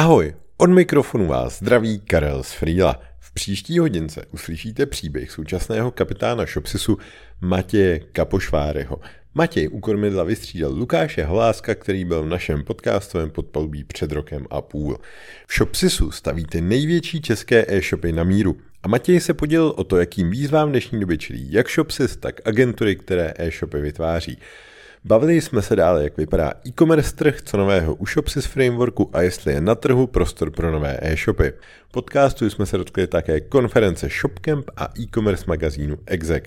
Ahoj, od mikrofonu vás zdraví Karel z Frýla. V příští hodince uslyšíte příběh současného kapitána Shopsisu Matěje Kapošváreho. Matěj u kormidla vystřídal Lukáše Holáska, který byl v našem podcastovém podpalubí před rokem a půl. V Shopsisu stavíte největší české e-shopy na míru. A Matěj se podělil o to, jakým výzvám dnešní době čelí jak Shopsys, tak agentury, které e-shopy vytváří. Bavili jsme se dále, jak vypadá e-commerce trh, co nového u Shopsys frameworku a jestli je na trhu prostor pro nové e-shopy. Podcastu jsme se dotkli také konference ShopCamp a e-commerce magazínu Exec.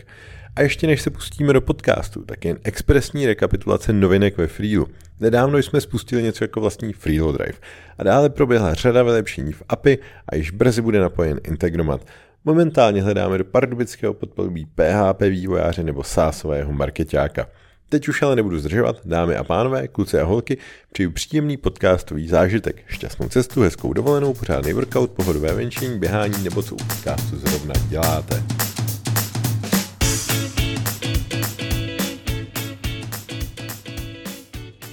A ještě než se pustíme do podcastu, tak jen expresní rekapitulace novinek ve Freelu. Nedávno jsme spustili něco jako vlastní Freelo Drive a dále proběhla řada vylepšení v API a již brzy bude napojen Integromat. Momentálně hledáme do pardubického podpalubí PHP vývojáře nebo sásového marketáka. Teď už ale nebudu zdržovat, dámy a pánové, kluci a holky, přeju příjemný podcastový zážitek, šťastnou cestu, hezkou dovolenou, pořádný workout, pohodové venčení, běhání nebo co u podcastu zrovna děláte.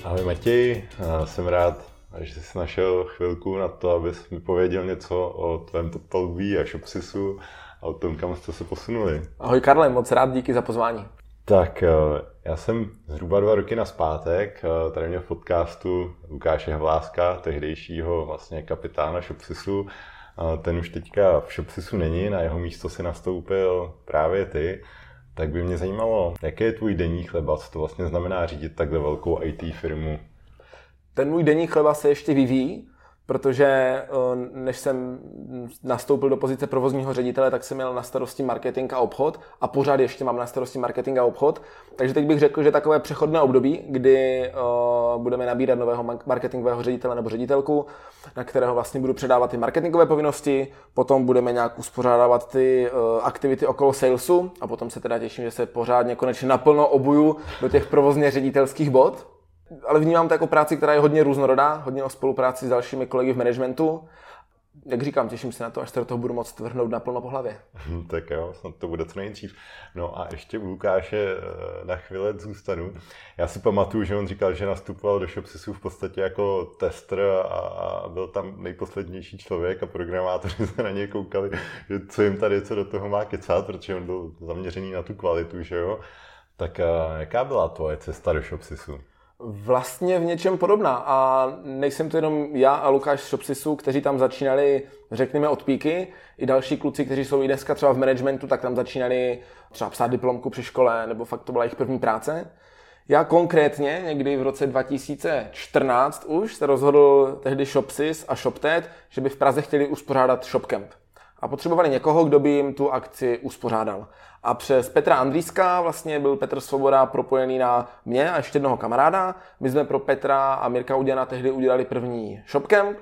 Ahoj Matěj, jsem rád, že jsi našel chvilku na to, abys mi pověděl něco o tvém podpalubí a shopsisu a o tom, kam jste se posunuli. Ahoj Karle, moc rád, díky za pozvání. Tak, eh, já jsem zhruba dva roky na zpátek eh, tady měl v podcastu Lukáše Hláska, tehdejšího vlastně kapitána Shopsisu. Ten už teďka v Shopsisu není, na jeho místo si nastoupil právě ty. Tak by mě zajímalo, jaký je tvůj denní chleba, co to vlastně znamená řídit takhle velkou IT firmu? Ten můj denní chleba se ještě vyvíjí, protože eh, než jsem nastoupil do pozice provozního ředitele, tak jsem měl na starosti marketing a obchod a pořád ještě mám na starosti marketing a obchod. Takže teď bych řekl, že takové přechodné období, kdy eh, budeme nabírat nového marketingového ředitele nebo ředitelku, na kterého vlastně budu předávat ty marketingové povinnosti, potom budeme nějak uspořádávat ty eh, aktivity okolo salesu a potom se teda těším, že se pořádně konečně naplno obuju do těch provozně ředitelských bod ale vnímám to jako práci, která je hodně různorodá, hodně o spolupráci s dalšími kolegy v managementu. Jak říkám, těším se na to, až se do toho budu moct vrhnout naplno po hlavě. Tak jo, snad to bude co nejdřív. No a ještě u Lukáše eh, na chvíli zůstanu. Já si pamatuju, že on říkal, že nastupoval do Shopsisu v podstatě jako tester a byl tam nejposlednější člověk a programátoři se na něj koukali, že co jim tady co do toho má kecat, protože on byl zaměřený na tu kvalitu, že jo. Tak eh, jaká byla tvoje cesta do Shopsisu? Vlastně v něčem podobná. A nejsem to jenom já a Lukáš z Shopsisu, kteří tam začínali, řekněme, od píky. I další kluci, kteří jsou i dneska třeba v managementu, tak tam začínali třeba psát diplomku při škole, nebo fakt to byla jejich první práce. Já konkrétně někdy v roce 2014 už se rozhodl tehdy Shopsys a ShopTed, že by v Praze chtěli uspořádat ShopCamp. A potřebovali někoho, kdo by jim tu akci uspořádal. A přes Petra Andrýska vlastně byl Petr Svoboda propojený na mě a ještě jednoho kamaráda. My jsme pro Petra a Mirka Uděna tehdy udělali první shopcamp.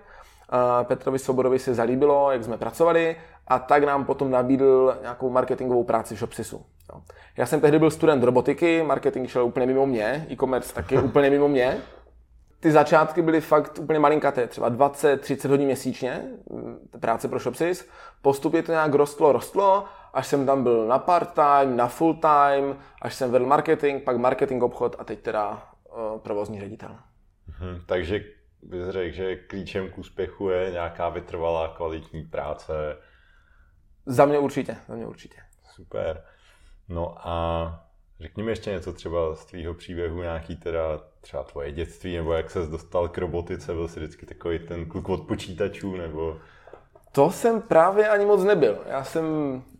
Petrovi Svobodovi se zalíbilo, jak jsme pracovali a tak nám potom nabídl nějakou marketingovou práci v Shopsisu. Já jsem tehdy byl student robotiky, marketing šel úplně mimo mě, e-commerce taky úplně mimo mě. Ty začátky byly fakt úplně malinkaté, třeba 20-30 hodin měsíčně, práce pro Shopsys. Postupně to nějak rostlo, rostlo až jsem tam byl na part-time, na full-time, až jsem vedl marketing, pak marketing obchod a teď teda uh, provozní ředitel. Hmm, takže bys řekl, že klíčem k úspěchu je nějaká vytrvalá kvalitní práce? Za mě určitě, za mě určitě. Super. No a řekni mi ještě něco třeba z tvýho příběhu, nějaký teda třeba tvoje dětství, nebo jak ses dostal k robotice, byl jsi vždycky takový ten kluk od počítačů, nebo... To jsem právě ani moc nebyl. Já jsem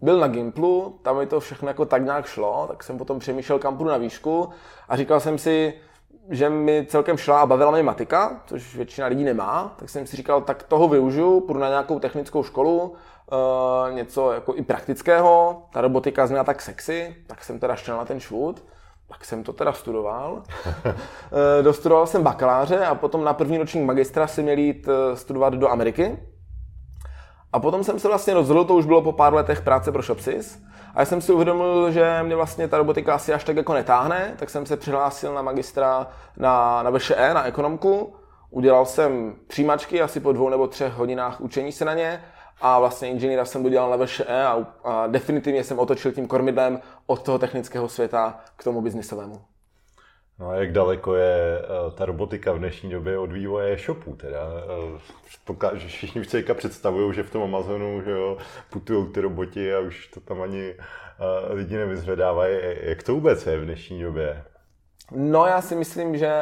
byl na Gimplu, tam mi to všechno jako tak nějak šlo, tak jsem potom přemýšlel, kam půjdu na výšku a říkal jsem si, že mi celkem šla a bavila mě matika, což většina lidí nemá, tak jsem si říkal, tak toho využiju, půjdu na nějakou technickou školu, uh, něco jako i praktického, ta robotika zněla tak sexy, tak jsem teda šel na ten švůd, tak jsem to teda studoval. uh, dostudoval jsem bakaláře a potom na první ročník magistra jsem měl jít uh, studovat do Ameriky, a potom jsem se vlastně rozhodl, to už bylo po pár letech práce pro Shopsys, a já jsem si uvědomil, že mě vlastně ta robotika asi až tak jako netáhne, tak jsem se přihlásil na magistra na, na VŠE, na ekonomku. Udělal jsem přijímačky asi po dvou nebo třech hodinách učení se na ně a vlastně inženýra jsem dodělal na VŠE a, a definitivně jsem otočil tím kormidlem od toho technického světa k tomu biznisovému. No a jak daleko je uh, ta robotika v dnešní době od vývoje e-shopů teda? Že všichni už teďka představují, že v tom Amazonu že jo, putují ty roboti a už to tam ani uh, lidi nevyzvedávají. Jak to vůbec je v dnešní době? No já si myslím, že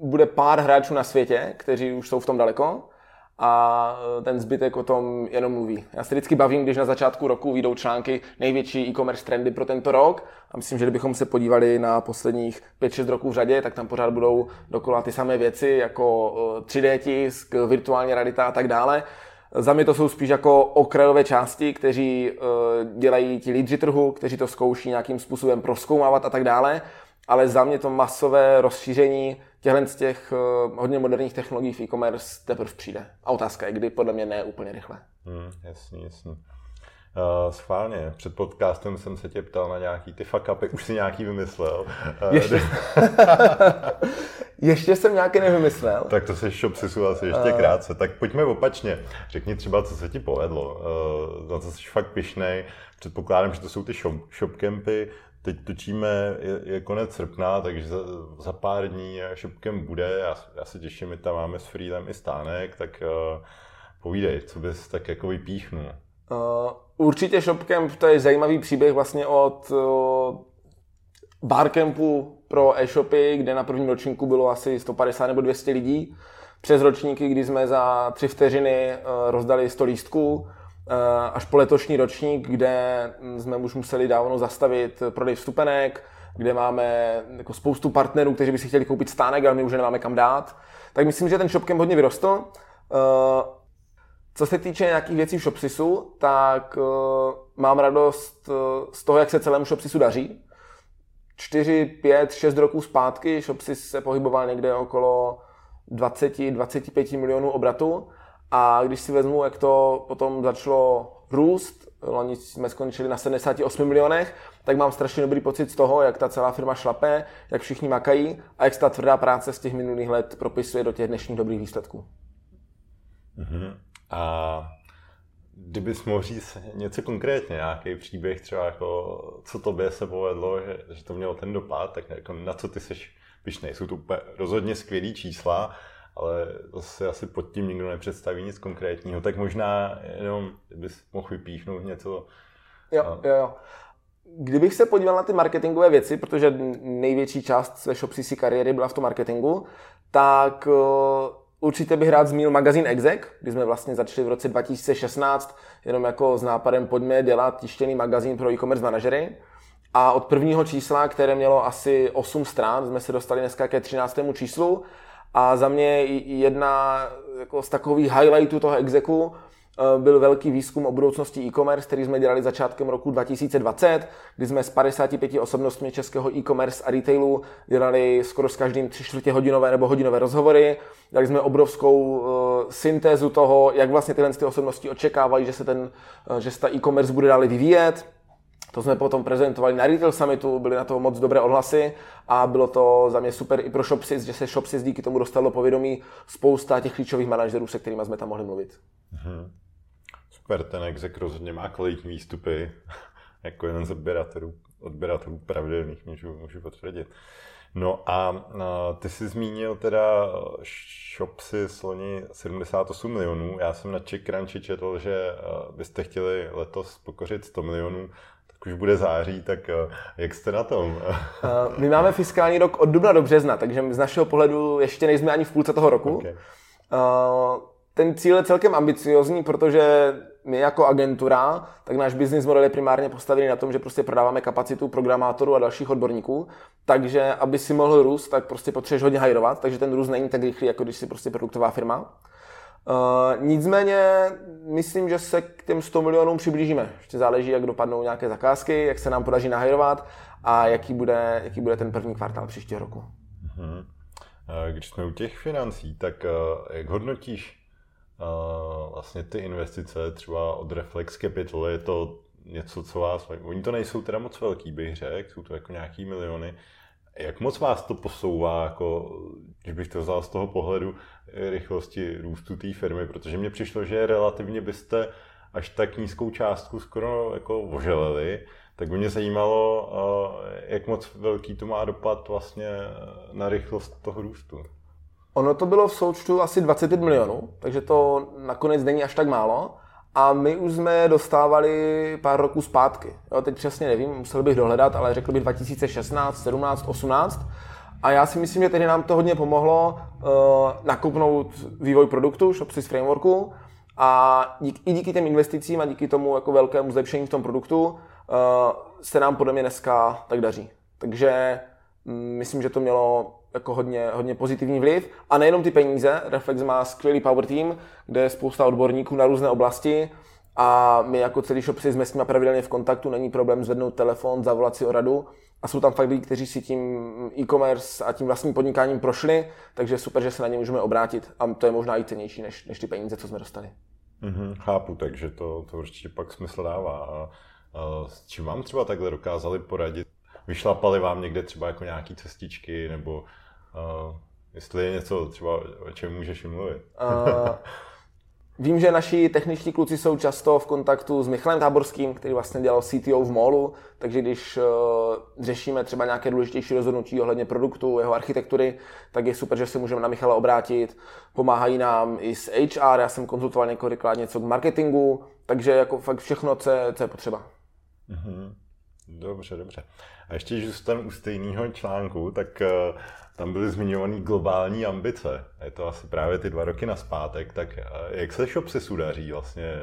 uh, bude pár hráčů na světě, kteří už jsou v tom daleko a e, ten zbytek o tom jenom mluví. Já se vždycky bavím, když na začátku roku vyjdou články největší e-commerce trendy pro tento rok a myslím, že kdybychom se podívali na posledních 5-6 roků v řadě, tak tam pořád budou dokola ty samé věci, jako 3D tisk, virtuální realita a tak dále. Za mě to jsou spíš jako okrajové části, kteří e, dělají ti lídři trhu, kteří to zkouší nějakým způsobem proskoumávat a tak dále, ale za mě to masové rozšíření těchto z těch uh, hodně moderních technologií v e-commerce teprve přijde. A otázka je, kdy podle mě ne úplně rychle. Hmm, jasný, jasný. Uh, schválně, před podcastem jsem se tě ptal na nějaký ty fuck upy, už si nějaký vymyslel. Uh, ještě, ještě jsem nějaký nevymyslel. Tak to se si asi ještě uh, krátce. Tak pojďme opačně. Řekni třeba, co se ti povedlo, uh, na co jsi fakt pišnej. Předpokládám, že to jsou ty shop, shop campy, Teď točíme, je, je konec srpna, takže za, za pár dní šupkem bude. Já, já se těším, my tam máme s Freelem i stánek, tak uh, povídej, co bys tak jako vypíchnul. Uh, určitě Shopcamp, to je zajímavý příběh vlastně od uh, barcampu pro e-shopy, kde na prvním ročníku bylo asi 150 nebo 200 lidí. Přes ročníky, kdy jsme za tři vteřiny uh, rozdali 100 lístků, až po letošní ročník, kde jsme už museli dávno zastavit prodej vstupenek, kde máme jako spoustu partnerů, kteří by si chtěli koupit stánek, ale my už nemáme kam dát. Tak myslím, že ten shopkem hodně vyrostl. Eh, co se týče nějakých věcí v Shopsisu, tak eh, mám radost z toho, jak se celému Shopsisu daří. 4, 5, 6 roků zpátky Shopsis se pohyboval někde okolo 20-25 milionů obratu a když si vezmu, jak to potom začalo růst, loni jsme skončili na 78 milionech, tak mám strašně dobrý pocit z toho, jak ta celá firma šlape, jak všichni makají a jak se ta tvrdá práce z těch minulých let propisuje do těch dnešních dobrých výsledků. Uh-huh. A kdybys mohl říct něco konkrétně, nějaký příběh třeba jako, co tobě se povedlo, že, že to mělo ten dopad, tak jako na co ty seš pišnej. Jsou to úplně rozhodně skvělý čísla, ale zase asi pod tím nikdo nepředstaví nic konkrétního, tak možná jenom bys mohl vypíchnout něco. Jo, jo, jo. Kdybych se podíval na ty marketingové věci, protože největší část své shopsy kariéry byla v tom marketingu, tak uh, určitě bych rád zmínil magazín Exec, kdy jsme vlastně začali v roce 2016 jenom jako s nápadem pojďme dělat tištěný magazín pro e-commerce manažery. A od prvního čísla, které mělo asi 8 stran, jsme se dostali dneska ke 13. číslu a za mě jedna jako z takových highlightů toho exeku eh, byl velký výzkum o budoucnosti e-commerce, který jsme dělali začátkem roku 2020, kdy jsme s 55 osobnostmi českého e-commerce a retailu dělali skoro s každým tři čtvrtě hodinové nebo hodinové rozhovory. Dali jsme obrovskou uh, syntézu toho, jak vlastně tyhle ty osobnosti očekávají, že se, ten, uh, že se ta e-commerce bude dále vyvíjet to jsme potom prezentovali na Retail Summitu, byly na to moc dobré ohlasy a bylo to za mě super i pro Shopsys, že se Shopsys díky tomu dostalo povědomí spousta těch klíčových manažerů, se kterými jsme tam mohli mluvit. Hmm. Super, ten exek rozhodně má kvalitní výstupy, jako jeden z odběratelů, odběratelů pravidelných, můžu, můžu potvrdit. No a, ty jsi zmínil teda Shopsy loni 78 milionů. Já jsem na Czech Crunchy četl, že byste chtěli letos pokořit 100 milionů už bude září, tak eh, jak jste na tom? Eh, my máme fiskální rok od dubna do března, takže z našeho pohledu ještě nejsme ani v půlce toho roku. Okay. Eh, ten cíl je celkem ambiciozní, protože my jako agentura, tak náš business model je primárně postavený na tom, že prostě prodáváme kapacitu programátorů a dalších odborníků, takže aby si mohl růst, tak prostě potřebuješ hodně hajrovat, takže ten růst není tak rychlý, jako když si prostě produktová firma. Uh, nicméně myslím, že se k těm 100 milionům přiblížíme. Ještě záleží, jak dopadnou nějaké zakázky, jak se nám podaří nahajrovat a jaký bude, jaký bude ten první kvartál příštího roku. Uh-huh. Když jsme u těch financí, tak uh, jak hodnotíš uh, vlastně ty investice třeba od Reflex Capital? Je to něco, co vás... Oni to nejsou teda moc velký, bych řekl, jsou to jako nějaký miliony. Jak moc vás to posouvá, jako, když bych to vzal z toho pohledu, rychlosti růstu té firmy, protože mně přišlo, že relativně byste až tak nízkou částku skoro jako oželeli, Tak by mě zajímalo, jak moc velký to má dopad vlastně na rychlost toho růstu. Ono to bylo v součtu asi 25 milionů, takže to nakonec není až tak málo. A my už jsme dostávali pár roků zpátky. Jo, teď přesně nevím, musel bych dohledat, ale řekl bych 2016, 17, 18. A já si myslím, že tedy nám to hodně pomohlo uh, nakupnout vývoj produktu, Shopsys Frameworku, a dík, i díky těm investicím a díky tomu jako velkému zlepšení v tom produktu uh, se nám podle mě dneska tak daří. Takže um, myslím, že to mělo jako hodně, hodně pozitivní vliv. A nejenom ty peníze, Reflex má skvělý power team, kde je spousta odborníků na různé oblasti a my jako celý shop si jsme s nimi pravidelně v kontaktu, není problém zvednout telefon, zavolat si o radu a jsou tam fakt lidi, kteří si tím e-commerce a tím vlastním podnikáním prošli, takže super, že se na ně můžeme obrátit a to je možná i cenější než, než ty peníze, co jsme dostali. Mm-hmm, chápu, takže to, to určitě pak smysl dává. A, a s čím vám třeba takhle dokázali poradit? Vyšlapali vám někde třeba jako nějaký cestičky nebo uh, jestli je něco třeba, o čem můžeš mluvit? uh, Vím, že naši techničtí kluci jsou často v kontaktu s Michalem Táborským, který vlastně dělal CTO v MOLu, takže když uh, řešíme třeba nějaké důležitější rozhodnutí ohledně produktu, jeho architektury, tak je super, že se můžeme na Michala obrátit. Pomáhají nám i s HR, já jsem konzultoval několikrát něco k marketingu, takže jako fakt všechno, co je, co je potřeba. Mm-hmm. Dobře, dobře. A ještě, když zůstanu u stejného článku, tak uh, tam byly zmiňované globální ambice. Je to asi právě ty dva roky naspátek, tak uh, jak se Shopsy sudaří vlastně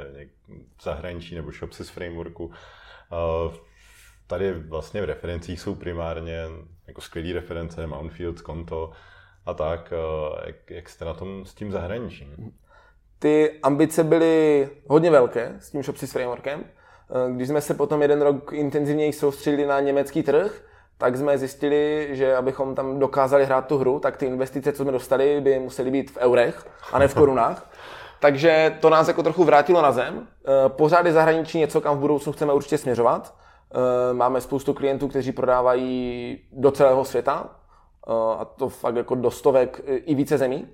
v zahraničí nebo Shopsy z frameworku? Uh, tady vlastně v referencích jsou primárně jako skvělé reference, Mountfields, Konto a tak. Jak, jak jste na tom s tím zahraničím? Ty ambice byly hodně velké s tím Shopsy s frameworkem. Eh, když jsme se potom jeden rok intenzivněji soustředili na německý trh, tak jsme zjistili, že abychom tam dokázali hrát tu hru, tak ty investice, co jsme dostali, by musely být v eurech a ne v korunách. Takže to nás jako trochu vrátilo na zem. Eh, pořád je zahraničí něco, kam v budoucnu chceme určitě směřovat. Eh, máme spoustu klientů, kteří prodávají do celého světa, a to fakt jako do stovek i více zemí.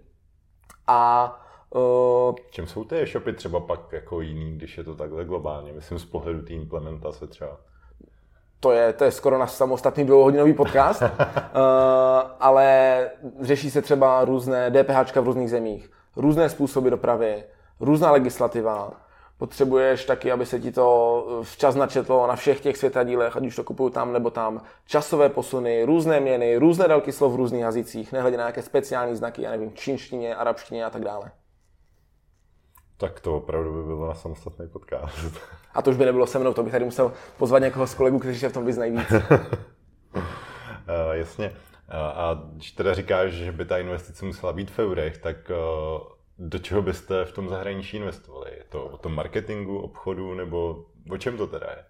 A Uh, Čem jsou ty e-shopy třeba pak jako jiný, když je to takhle globálně? Myslím z pohledu té implementace třeba. To je, to je skoro náš samostatný dvouhodinový podcast, uh, ale řeší se třeba různé DPH v různých zemích, různé způsoby dopravy, různá legislativa. Potřebuješ taky, aby se ti to včas načetlo na všech těch světadílech, ať už to kupuju tam nebo tam. Časové posuny, různé měny, různé délky slov v různých jazycích, nehledě na nějaké speciální znaky, já nevím, čínštině, arabštině a tak dále. Tak to opravdu by bylo na samostatný podcast. A to už by nebylo se mnou, to bych tady musel pozvat někoho z kolegů, kteří se v tom vyznají víc. uh, jasně. Uh, a když teda říkáš, že by ta investice musela být v eurech, tak uh, do čeho byste v tom zahraničí investovali? Je to o tom marketingu, obchodu, nebo o čem to teda je?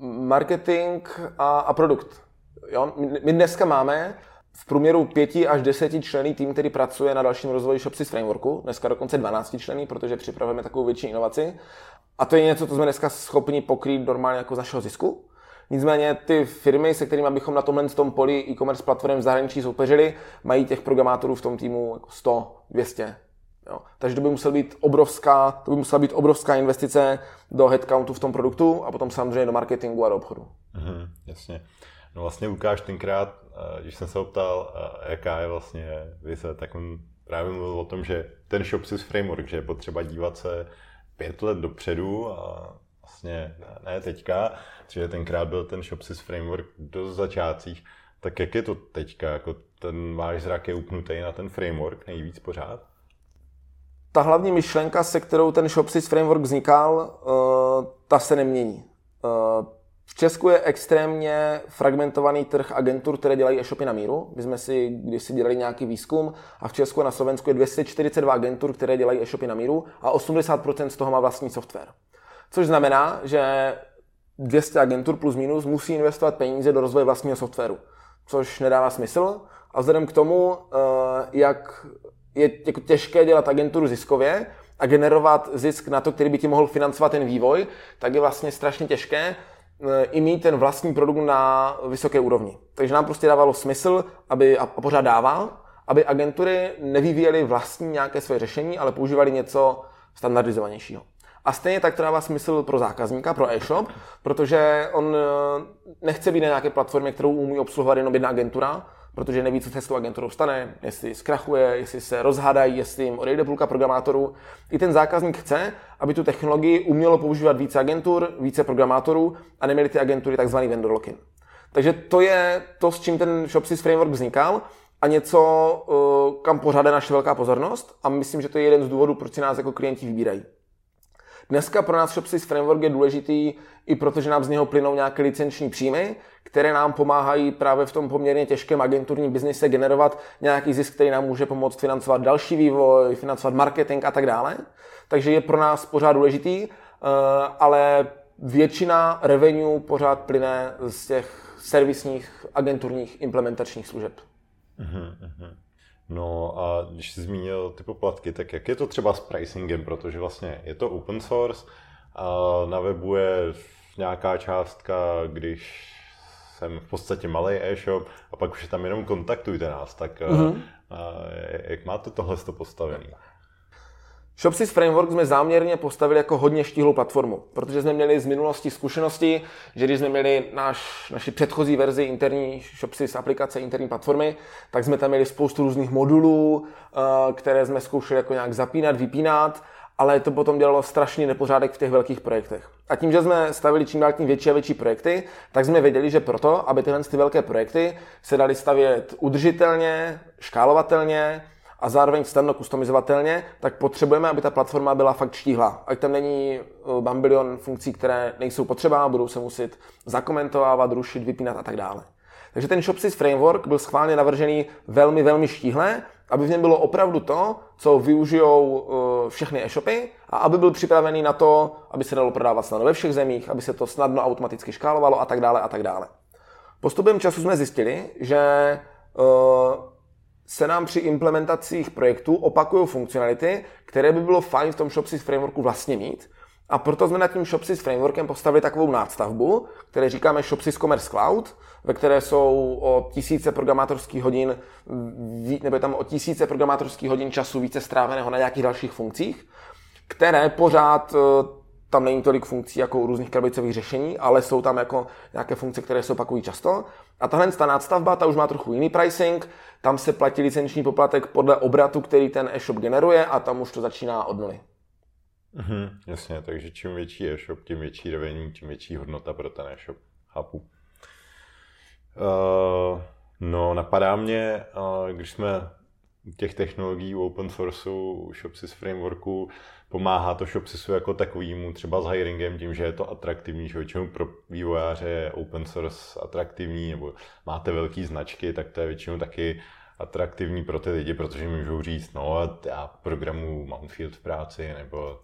Marketing a, a produkt. Jo? My dneska máme v průměru 5 až 10 člený tým, který pracuje na dalším rozvoji Shopsys Frameworku, dneska dokonce 12 člený, protože připravujeme takovou větší inovaci. A to je něco, co jsme dneska schopni pokrýt normálně jako z našeho zisku. Nicméně ty firmy, se kterými bychom na tomhle tom poli e-commerce platform v zahraničí soupeřili, mají těch programátorů v tom týmu jako 100, 200. Jo. Takže to by musela být obrovská, to by musela být obrovská investice do headcountu v tom produktu a potom samozřejmě do marketingu a do obchodu. Mhm, jasně. No vlastně Lukáš tenkrát, když jsem se optal, eh, jaká je vlastně vize, tak on právě mluvil o tom, že ten Shopsys framework, že je potřeba dívat se pět let dopředu a vlastně ne teďka, že tenkrát byl ten Shopsys framework do začátcích, tak jak je to teďka? Jako ten váš zrak je upnutý na ten framework nejvíc pořád? Ta hlavní myšlenka, se kterou ten Shopsys framework vznikal, eh, ta se nemění. V Česku je extrémně fragmentovaný trh agentur, které dělají e-shopy na míru. My jsme si když si dělali nějaký výzkum a v Česku a na Slovensku je 242 agentur, které dělají e-shopy na míru a 80% z toho má vlastní software. Což znamená, že 200 agentur plus minus musí investovat peníze do rozvoje vlastního softwaru, což nedává smysl. A vzhledem k tomu, eh, jak je jako těžké dělat agenturu ziskově a generovat zisk na to, který by ti mohl financovat ten vývoj, tak je vlastně strašně těžké i mít ten vlastní produkt na vysoké úrovni. Takže nám prostě dávalo smysl, aby, a pořád dává, aby agentury nevyvíjely vlastní nějaké své řešení, ale používali něco standardizovanějšího. A stejně tak to dává smysl pro zákazníka, pro e-shop, protože on eh, nechce být na nějaké platformě, kterou umí obsluhovat jenom jedna agentura, protože neví, co se s tou agenturou stane, jestli zkrachuje, jestli se rozhádají, jestli jim odejde půlka programátorů. I ten zákazník chce, aby tu technologii umělo používat více agentur, více programátorů a neměli ty agentury takzvaný vendor lock-in. Takže to je to, s čím ten Shopsys framework vznikal a něco, eh, kam pořád je naše velká pozornost a myslím, že to je jeden z důvodů, proč si nás jako klienti vybírají. Dneska pro nás Shopsys Framework je důležitý i protože nám z něho plynou nějaké licenční příjmy, které nám pomáhají právě v tom poměrně těžkém agenturním biznise generovat nějaký zisk, který nám může pomoct financovat další vývoj, financovat marketing a tak dále. Takže je pro nás pořád důležitý, eh, ale většina revenue pořád plyne z těch servisních agenturních implementačních služeb. Uh-huh, No a když jsi zmínil ty poplatky, tak jak je to třeba s pricingem, protože vlastně je to open source, a na webu je nějaká částka, když jsem v podstatě malý e-shop a pak už je tam jenom kontaktujte nás, tak mm-hmm. a, jak máte tohle postavené? Shopsys Framework jsme záměrně postavili jako hodně štíhlou platformu, protože jsme měli z minulosti zkušenosti, že když jsme měli naš, naši předchozí verzi interní Shopsys aplikace, interní platformy, tak jsme tam měli spoustu různých modulů, eh, které jsme zkoušeli jako nějak zapínat, vypínat, ale to potom dělalo strašný nepořádek v těch velkých projektech. A tím, že jsme stavili čím dál tím větší a větší projekty, tak jsme věděli, že proto, aby tyhle ty velké projekty se dali stavět udržitelně, škálovatelně, a zároveň snadno customizovatelně, tak potřebujeme, aby ta platforma byla fakt štíhla. Ať tam není eh, bambilion funkcí, které nejsou potřeba, budou se muset zakomentovávat, rušit, vypínat a tak dále. Takže ten Shopsys framework byl schválně navržený velmi, velmi štíhle, aby v něm bylo opravdu to, co využijou eh, všechny e-shopy a aby byl připravený na to, aby se dalo prodávat snadno ve všech zemích, aby se to snadno automaticky škálovalo a tak dále a tak dále. Postupem času jsme zjistili, že eh, se nám při implementacích projektů opakují funkcionality, které by bylo fajn v tom Shopsys frameworku vlastně mít. A proto jsme nad tím Shopsys frameworkem postavili takovou nástavbu, které říkáme Shopsys Commerce Cloud, ve které jsou o tisíce programátorských hodin, nebo je tam o tisíce programátorských hodin času více stráveného na nějakých dalších funkcích, které pořád eh, tam není tolik funkcí jako u různých krabicových řešení, ale jsou tam jako nějaké funkce, které se opakují často. A tahle ta nástavba, ta už má trochu jiný pricing, tam se platí licenční poplatek podle obratu, který ten e-shop generuje a tam už to začíná od nuly. Mhm, jasně, takže čím větší e-shop, tím větší revenue, tím větší hodnota pro ten e-shop. Chápu. Uh, no, napadá mě, uh, když jsme těch technologií u open sourceu, u Shopsys frameworku, pomáhá to Shopsysu jako takovýmu, třeba s hiringem, tím, že je to atraktivní, že většinou pro vývojáře je open source atraktivní, nebo máte velké značky, tak to je většinou taky atraktivní pro ty lidi, protože můžou říct, no já programu Mountfield v práci, nebo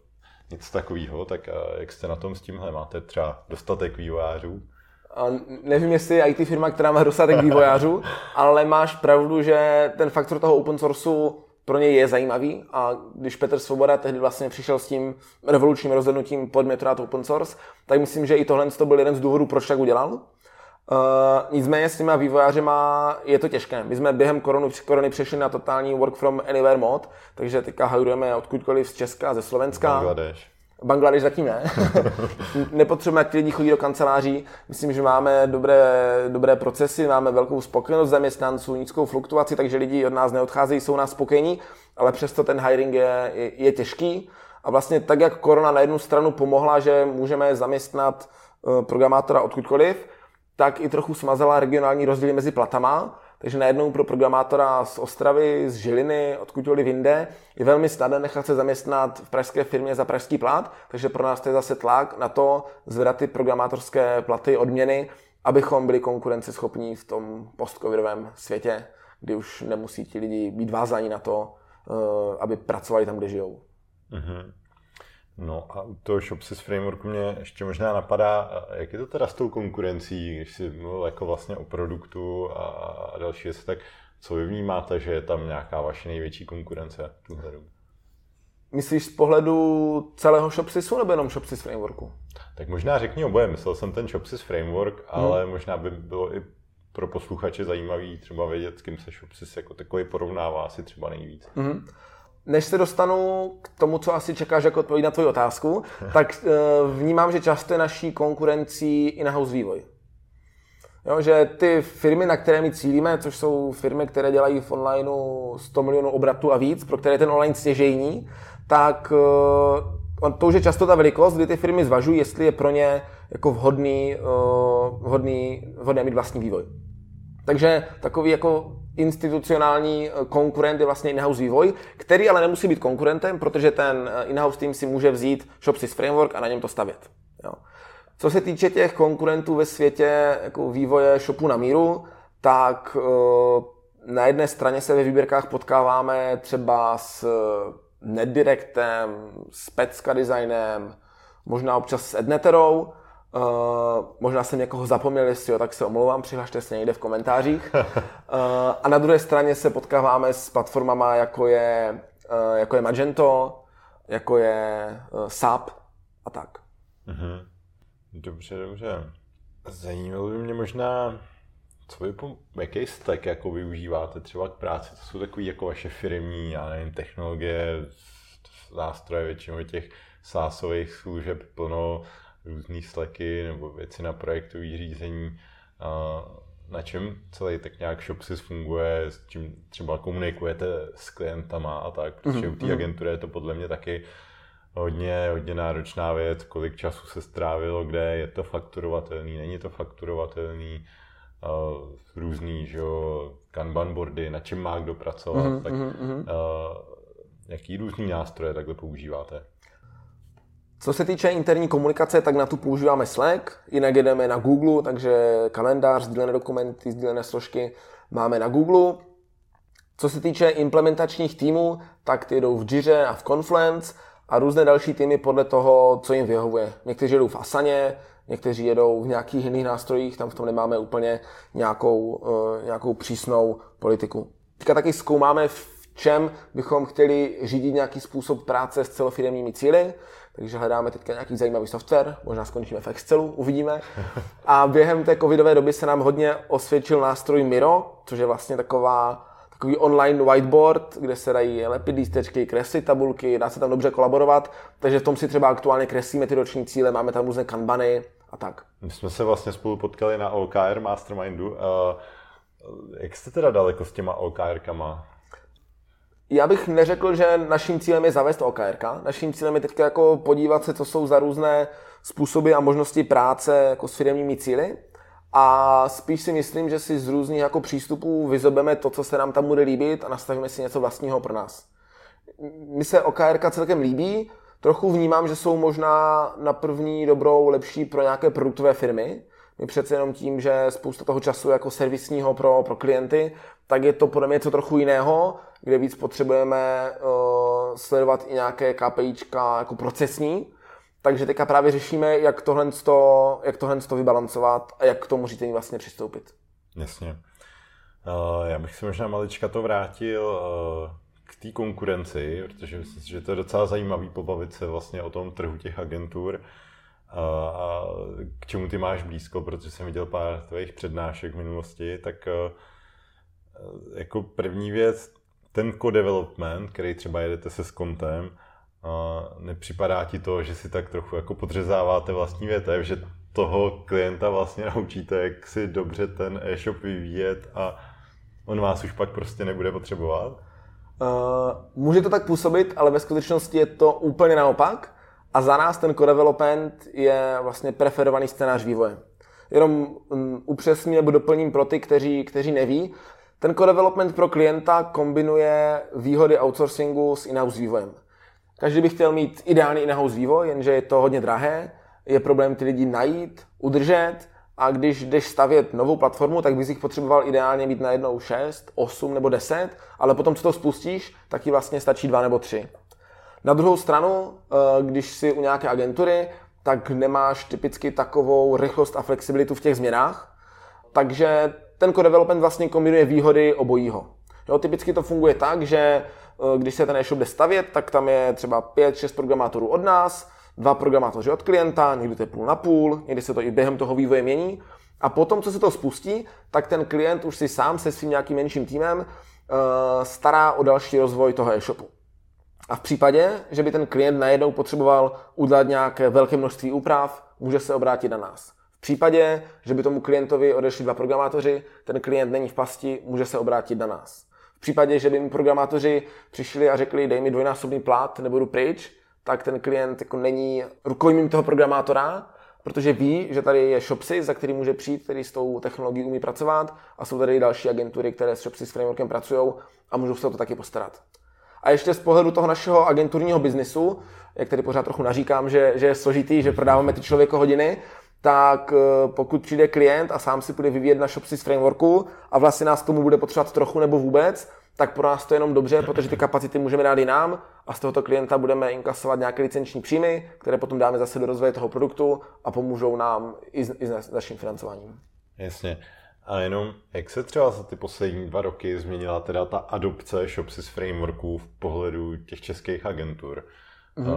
nic takového, tak jak jste na tom s tímhle? Máte třeba dostatek vývojářů? A nevím, jestli je IT firma, která má dostatek vývojářů, ale máš pravdu, že ten faktor toho open sourceu pro něj je zajímavý a když Petr Svoboda tehdy vlastně přišel s tím revolučním rozhodnutím pojďme to dát open source, tak myslím, že i tohle to byl jeden z důvodů, proč tak udělal. Uh, nicméně s těma vývojářema je to těžké. My jsme během korony, korony přešli na totální work from anywhere mod, takže teďka hajujeme odkudkoliv z Česka, ze Slovenska. Bangladeš. Bangladeš zatím ne. Nepotřebujeme, ti lidi chodí do kanceláří. Myslím, že máme dobré, dobré procesy, máme velkou spokojenost zaměstnanců, nízkou fluktuaci, takže lidi od nás neodcházejí, jsou nás spokojení, ale přesto ten hiring je, je, je těžký. A vlastně tak, jak korona na jednu stranu pomohla, že můžeme zaměstnat eh, programátora odkudkoliv, tak i trochu smazala regionální rozdíly mezi platama takže najednou pro programátora z Ostravy, z Žiliny, odkudkoliv jinde, je velmi snadné nechat se zaměstnat v pražské firmě za pražský plat, takže pro nás to je zase tlak na to zvedat ty programátorské platy, odměny, abychom byli konkurenceschopní v tom postcovidovém světě, kdy už nemusí ti lidi být vázaní na to, eh, aby pracovali tam, kde žijou. Mm-hmm. No a u toho Shopsys frameworku mě ještě možná napadá, jak je to teda s tou konkurencí, když si mluvil jako vlastně o produktu a další věci, tak co vy vnímáte, že je tam nějaká vaše největší konkurence v tuhle dobu? Myslíš z pohledu celého Shopsysu nebo jenom Shopsys frameworku? Tak možná řekni oboje. Myslel jsem ten Shopsys framework, hmm. ale možná by bylo i pro posluchače zajímavý třeba vědět, s kým se Shopsys jako takový porovnává asi třeba nejvíc. Hmm. Než se dostanu k tomu, co asi čekáš jako odpověď na tvoji otázku, tak eh, vnímám, že často je naší konkurencí in-house vývoj. Jo, že ty firmy, na které my cílíme, což jsou firmy, které dělají v onlineu 100 milionů obratů a víc, pro které je ten online stěžejní, tak uh, to už je často ta velikost, kdy ty firmy zvažují, jestli je pro ně jako vhodný, uh, vhodný, vhodné mít vlastní vývoj. Takže takový jako institucionální konkurent je vlastně in-house vývoj, který ale nemusí být konkurentem, protože ten in-house tým si může vzít Shopsys framework a na něm to stavět. Jo. Co se týče těch konkurentů ve světě jako vývoje shopu na míru, tak uh, na jedné straně se ve výběrkách potkáváme třeba s NetDirectem, s Pecka designem, možná občas s Edneterou, uh, možná jsem někoho zapomněl, jestli jo, tak se omlouvám, přihlašte se někde v komentářích. Uh, a na druhé straně se potkáváme s platformama, jako je, uh, jako je Magento, jako je uh, SAP a tak. Mm-hmm. Dobře, dobře. Zajímalo by mě možná, co vy, jaký stack jako využíváte třeba k práci? To jsou takové jako vaše firmní, já nevím, technologie, nástroje většinou těch sásových služeb plno různý slacky nebo věci na projektové řízení. A na čem celý tak nějak Shopsys funguje, s čím třeba komunikujete s klientama a tak, protože mm-hmm. u té mhm. agentury je to podle mě taky hodně, hodně náročná věc, kolik času se strávilo, kde je to fakturovatelný, není to fakturovatelný, uh, různý, že jo, kanban boardy, na čem má kdo pracovat, mm-hmm, tak mm-hmm. Uh, jaký různý nástroje takhle používáte? Co se týče interní komunikace, tak na tu používáme Slack, jinak jedeme na Google, takže kalendář, sdílené dokumenty, sdílené složky máme na Google. Co se týče implementačních týmů, tak ty jdou v Jira a v Confluence a různé další týmy podle toho, co jim vyhovuje. Někteří jedou v Asaně, někteří jedou v nějakých jiných nástrojích, tam v tom nemáme úplně nějakou, uh, nějakou přísnou politiku. Teďka taky zkoumáme, v čem bychom chtěli řídit nějaký způsob práce s celofiremními cíly, takže hledáme teďka nějaký zajímavý software, možná skončíme v Excelu, uvidíme. A během té covidové doby se nám hodně osvědčil nástroj Miro, což je vlastně taková takový online whiteboard, kde se dají lepit lístečky, kreslit tabulky, dá se tam dobře kolaborovat, takže v tom si třeba aktuálně kreslíme ty roční cíle, máme tam různé kanbany a tak. My jsme se vlastně spolu potkali na OKR Mastermindu. Uh, jak jste teda daleko s těma OKR-kama? Já bych neřekl, že naším cílem je zavést OKR. Naším cílem je teď jako podívat se, co jsou za různé způsoby a možnosti práce jako s firmními cíly. A spíš si myslím, že si z různých jako přístupů vyzobeme to, co se nám tam bude líbit a nastavíme si něco vlastního pro nás. Mi se OKR celkem líbí, trochu vnímám, že jsou možná na první dobrou lepší pro nějaké produktové firmy. My přece jenom tím, že spousta toho času jako servisního pro, pro klienty, tak je to podle mě něco trochu jiného, kde víc potřebujeme uh, sledovat i nějaké KPIčka jako procesní, takže teďka právě řešíme, jak tohle, to, jak tohle to vybalancovat a jak k tomu řízení vlastně přistoupit. Jasně. Uh, já bych si možná malička to vrátil uh, k té konkurenci, protože myslím si, že to je docela zajímavý pobavit se vlastně o tom trhu těch agentur a k čemu ty máš blízko, protože jsem viděl pár tvých přednášek v minulosti, tak jako první věc, ten co-development, který třeba jedete se s kontem, nepřipadá ti to, že si tak trochu jako podřezáváte vlastní větev, že toho klienta vlastně naučíte, jak si dobře ten e-shop vyvíjet a on vás už pak prostě nebude potřebovat? Uh, může to tak působit, ale ve skutečnosti je to úplně naopak. A za nás ten co-development je vlastně preferovaný scénář vývoje. Jenom um, upřesním nebo doplním pro ty, kteří, kteří neví. Ten co-development pro klienta kombinuje výhody outsourcingu s in-house vývojem. Každý by chtěl mít ideální in-house vývoj, jenže je to hodně drahé, je problém ty lidi najít, udržet a když jdeš stavět novou platformu, tak bys jich potřeboval ideálně mít na jednou 6, 8 nebo 10, ale potom, co to spustíš, tak ti vlastně stačí dva nebo tři. Na druhou stranu, eh, když si u nějaké agentury, tak nemáš typicky takovou rychlost a flexibilitu v těch změnách, takže ten co-development vlastně kombinuje výhody obojího. Jo, typicky to funguje tak, že Eh, když se ten e-shop jde stavět, tak tam je třeba 5-6 programátorů od nás, dva programátoři od klienta, někdy to je půl na půl, někdy se to i během toho vývoje mění. A potom, co se to spustí, tak ten klient už si sám se svým nějakým menším týmem uh, stará o další rozvoj toho e-shopu. A v případě, že by ten klient najednou potřeboval udělat nějaké velké množství úprav, může se obrátit na nás. V případě, že by tomu klientovi odešli dva programátoři, ten klient není v pasti, může se obrátit na nás. V případě, že by mi programátoři přišli a řekli, dej mi dvojnásobný plat, nebudu pryč, tak ten klient jako není rukojmím toho programátora, protože ví, že tady je Shopsy, za který může přijít, který s tou technologií umí pracovat a jsou tady další agentury, které s Shopsy s frameworkem pracují a můžou se o to taky postarat. A ještě z pohledu toho našeho agenturního biznisu, jak tady pořád trochu naříkám, že, že je složitý, že prodáváme ty člověko hodiny, tak eh, pokud přijde klient a sám si bude vyvíjet na Shopsys frameworku a vlastně nás tomu bude potřebovat trochu nebo vůbec, tak pro nás to je jenom dobře, protože ty kapacity můžeme dát i nám a z tohoto klienta budeme inkasovat nějaké licenční příjmy, které potom dáme zase do rozvoje toho produktu a pomůžou nám i s, i s naším financováním. Jasně. A jenom, jak se třeba za ty poslední dva roky změnila teda ta adopce Shopsys frameworků v pohledu těch českých agentur? Mm-hmm.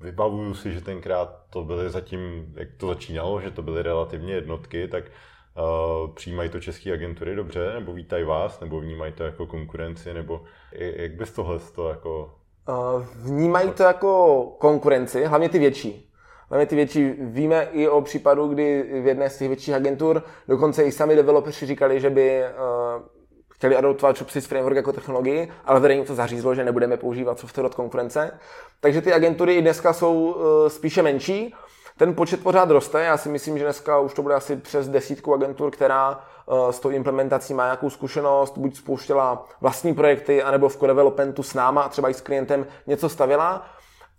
Vybavuju si, že tenkrát to byly zatím, jak to začínalo, že to byly relativně jednotky, tak uh, přijímají to české agentury dobře, nebo vítají vás, nebo vnímají to jako konkurenci, nebo jak bys tohle to jako... Uh, vnímají to jako konkurenci, hlavně ty větší. Hlavně ty větší, víme i o případu, kdy v jedné z těch větších agentur dokonce i sami developeri říkali, že by uh, chtěli adoptovat Shopsys Framework jako technologii, ale vedení to zařízlo, že nebudeme používat software od konkurence. Takže ty agentury i dneska jsou uh, spíše menší. Ten počet pořád roste, já si myslím, že dneska už to bude asi přes desítku agentur, která uh, s tou implementací má nějakou zkušenost, buď spouštěla vlastní projekty, anebo v co-developmentu s náma a třeba i s klientem něco stavila.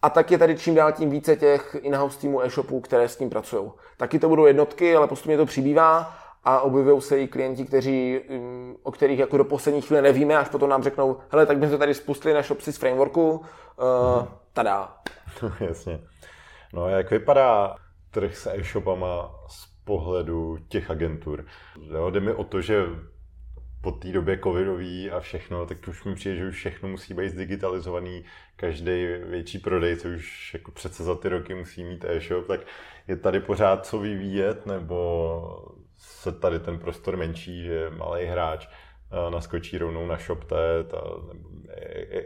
A tak je tady čím dál tím více těch in-house týmů e-shopů, které s tím pracují. Taky to budou jednotky, ale postupně to přibývá a objevují se i klienti, kteří, mm, o kterých jako do poslední chvíle nevíme, až potom nám řeknou, hele, tak bychom to tady spustili na Shopsy z frameworku, uh, tada. Jasně. No a jak vypadá trh s e-shopama z pohledu těch agentur? Jo, jde mi o to, že po té době covidový a všechno, tak už mi přijde, že už všechno musí být digitalizovaný. Každý větší prodejce už jako přece za ty roky musí mít e-shop, tak je tady pořád co vyvíjet, nebo se tady ten prostor menší, že malý hráč eh, naskočí rovnou na ShopTet a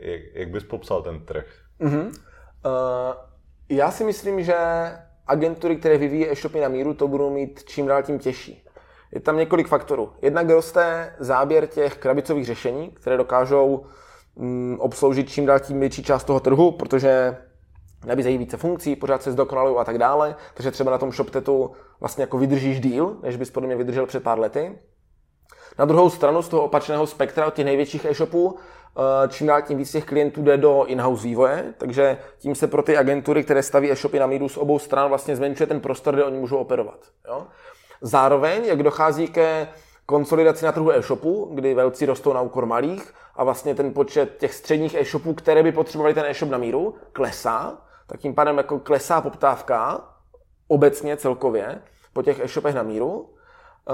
jak, jak bys popsal ten trh? Mm-hmm. Uh, já si myslím, že agentury, které vyvíjí e-shopy na míru, to budou mít čím dál tím těžší. Je tam několik faktorů. Jednak roste záběr těch krabicových řešení, které dokážou mm, obsloužit čím dál tím větší část toho trhu, protože nabízejí více funkcí, pořád se zdokonalují a tak dále, takže třeba na tom ShopTetu vlastně jako vydržíš díl, než bys podle mě vydržel před pár lety. Na druhou stranu z toho opačného spektra od těch největších e-shopů eh, čím dál tím víc těch klientů jde do in-house vývoje, takže tím se pro ty agentury, které staví e-shopy na míru z obou stran, vlastně zmenšuje ten prostor, kde oni můžou operovat. Jo? Zároveň, jak dochází ke konsolidaci na trhu e-shopu, kdy velcí rostou na úkor malých a vlastně ten počet těch středních e-shopů, které by potřebovali ten e-shop na míru, klesá, tak tím pádem jako klesá poptávka obecně celkově po těch e-shopech na míru. Eh,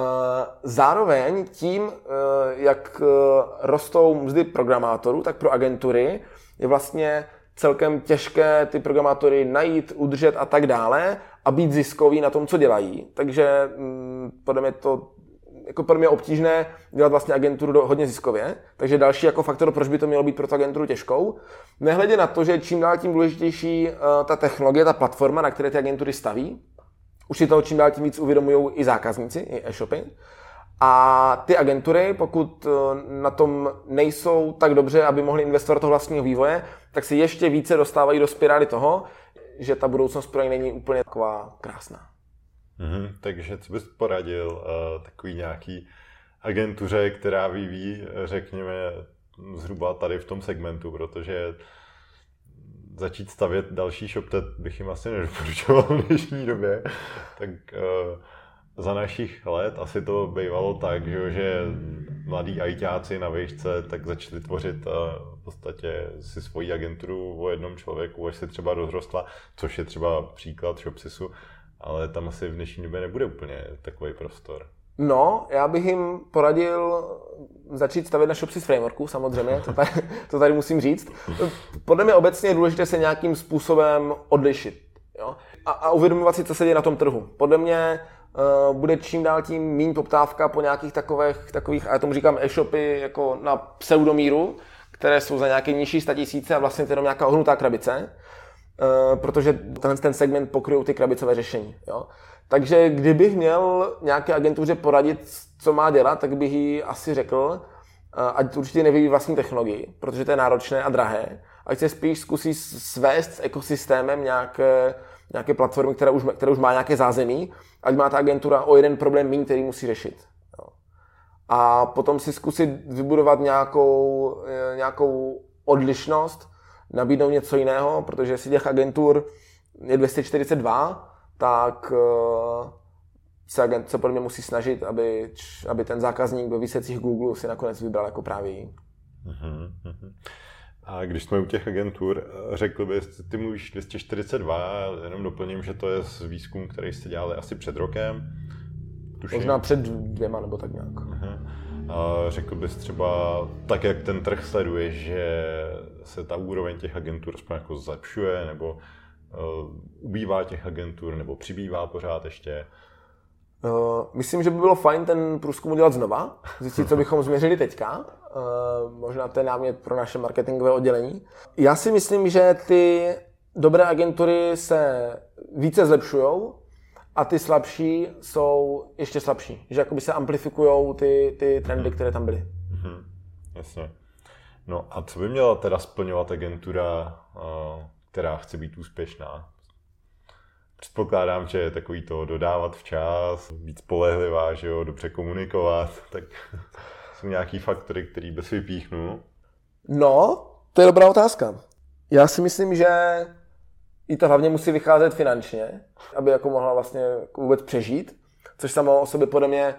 zároveň tím, eh, jak eh, rostou mzdy programátorů, tak pro agentury je vlastně celkem těžké ty programátory najít, udržet a tak dále a být ziskový na tom, co dělají. Takže mm, podle mě to jako pro mě obtížné dělat vlastně agenturu do, hodně ziskově, takže další jako faktor, proč by to mělo být pro tu agenturu těžkou. Nehledě na to, že čím dál tím důležitější uh, ta technologie, ta platforma, na které ty agentury staví, už si toho čím dál tím víc uvědomují i zákazníci, i e-shopy. A ty agentury, pokud uh, na tom nejsou tak dobře, aby mohly investovat do vlastního vývoje, tak si ještě více dostávají do spirály toho, že ta budoucnost pro ně není úplně taková krásná. Mm-hmm, takže co bys poradil uh, takový nějaký agentuře, která vyvíjí, řekněme, zhruba tady v tom segmentu, protože začít stavět další ShopTet bych jim asi nedoporučoval v dnešní době, tak uh, za našich let asi to bývalo tak, že, mladí ajťáci na výšce tak začali tvořit uh, v podstatě si svoji agenturu o jednom člověku, až se třeba rozrostla, což je třeba příklad ShopSisu, ale tam asi v dnešní době nebude úplně takový prostor. No, já bych jim poradil začít stavět na Shopsys frameworku, samozřejmě, to tady, to tady musím říct. Podle mě obecně je důležité se nějakým způsobem odlišit. Jo? A, a uvědomovat si, co se děje na tom trhu. Podle mě bude čím dál tím méně poptávka po nějakých takových, takových, a já tomu říkám e-shopy jako na pseudomíru, které jsou za nějaké nižší tisíce a vlastně to je jenom nějaká ohnutá krabice, eh, protože ten, ten segment pokryjí ty krabicové řešení. Jo? Takže kdybych měl nějaké agentuře poradit, co má dělat, tak bych jí asi řekl, eh, ať určitě nevyvíjí vlastní technologii, protože to je náročné a drahé, ať se spíš zkusí svést s ekosystémem nějaké, nějaké platformy, která už, která už má nějaké zázemí, ať má ta agentura o jeden problém méně, který musí řešit. Jo. A potom si zkusit vybudovat nějakou, eh, nějakou odlišnost, nabídnout něco jiného, protože jestli těch agentur je 242, tak uh, se agent se podle mě musí snažit, aby, aby ten zákazník ve výsledcích Google si nakonec vybral jako právě. Uh-huh, uh-huh. A když jsme u těch agentur, řekl bys, ty mluvíš 242, jenom doplním, že to je z výzkum, který jste dělali asi před rokem. Tuším. Možná před dvěma nebo tak nějak. Uh-huh. A řekl bys třeba, tak jak ten trh sleduje, že se ta úroveň těch agentur jako zlepšuje, nebo uh, ubývá těch agentur, nebo přibývá pořád ještě? Uh, myslím, že by bylo fajn ten průzkum udělat znova, zjistit, co bychom změřili teďka. Uh, možná to je námět pro naše marketingové oddělení. Já si myslím, že ty dobré agentury se více zlepšují a ty slabší jsou ještě slabší. Že jakoby se amplifikují ty, ty trendy, které tam byly. Mm-hmm. Jasně. No a co by měla teda splňovat agentura, která chce být úspěšná? Předpokládám, že je takový to dodávat včas, být spolehlivá, že jo, dobře komunikovat, tak jsou nějaký faktory, který bys vypíchnul? No, to je dobrá otázka. Já si myslím, že i to hlavně musí vycházet finančně, aby jako mohla vlastně vůbec přežít, což samo o sobě podle mě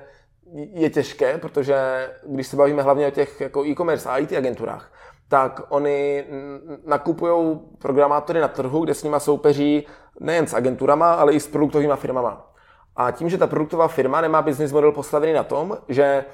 je těžké, protože když se bavíme hlavně o těch jako e-commerce a IT agenturách, tak oni nakupují programátory na trhu, kde s nimi soupeří nejen s agenturama, ale i s produktovými firmama. A tím, že ta produktová firma nemá business model postavený na tom, že eh,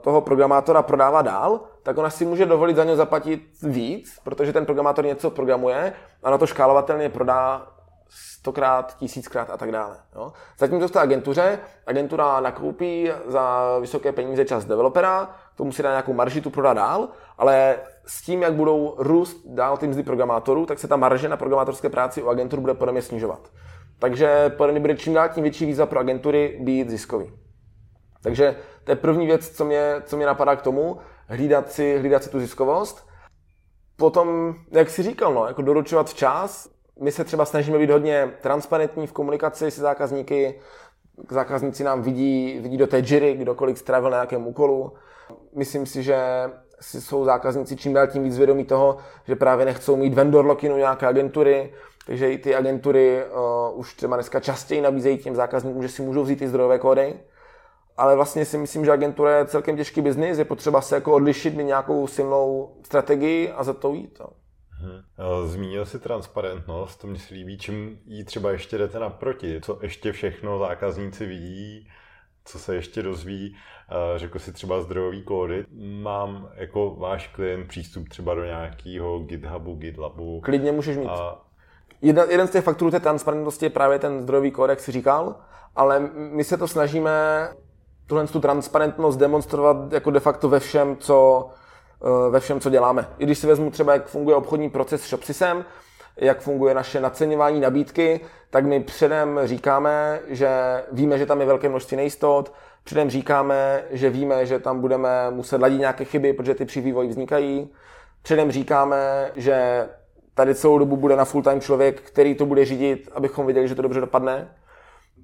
toho programátora prodává dál, tak ona si může dovolit za něj zaplatit víc, protože ten programátor něco programuje a na to škálovatelně prodá stokrát, tisíckrát a tak dále. Jo. Zatímco v té agentuře, agentura nakoupí za vysoké peníze čas developera, k tomu si dá nějakou marži, tu prodá dál, ale s tím, jak budou růst dál ty mzdy programátorů, tak se ta marže na programátorské práci u agentur bude podle mě snižovat. Takže podle mě bude čím dál tím větší výzva pro agentury být ziskový. Takže to je první věc, co mě, co mě napadá k tomu, hlídat si, hlídat si tu ziskovost. Potom, jak si říkal, no, jako doručovat včas. My se třeba snažíme být hodně transparentní v komunikaci se zákazníky. Zákazníci nám vidí, vidí do té jiry, kdo kolik strávil na nějakém úkolu. Myslím si, že jsou zákazníci čím dál tím víc vědomí toho, že právě nechcou mít vendor lockinu nějaké agentury, takže i ty agentury uh, už třeba dneska častěji nabízejí těm zákazníkům, že si můžou vzít ty zdrojové kódy. Ale vlastně si myslím, že agentura je celkem těžký biznis, je potřeba se jako odlišit, mít nějakou silnou strategii a za to jít. To. Mhm. Zmínil si transparentnost, to mi se líbí, čím jí třeba ještě jdete naproti, co ještě všechno zákazníci vidí, co se ještě dozví, řekl si třeba zdrojový kódy. Mám jako váš klient přístup třeba do nějakého GitHubu, GitLabu. Klidně můžeš mít. A... Jedna, jeden z těch faktorů té transparentnosti je právě ten zdrojový kód, jak jsi říkal, ale my se to snažíme tuhle tu transparentnost demonstrovat jako de facto ve všem, co, eh, ve všem, co děláme. I když si vezmu třeba, jak funguje obchodní proces s Shopsysem, jak funguje naše naceňování nabídky, tak my předem říkáme, že víme, že tam je velké množství nejistot, předem říkáme, že víme, že tam budeme muset ladit nějaké chyby, protože ty při vývoji vznikají. Předem říkáme, že tady celou dobu bude na full-time člověk, který to bude řídit, abychom viděli, že to dobře dopadne.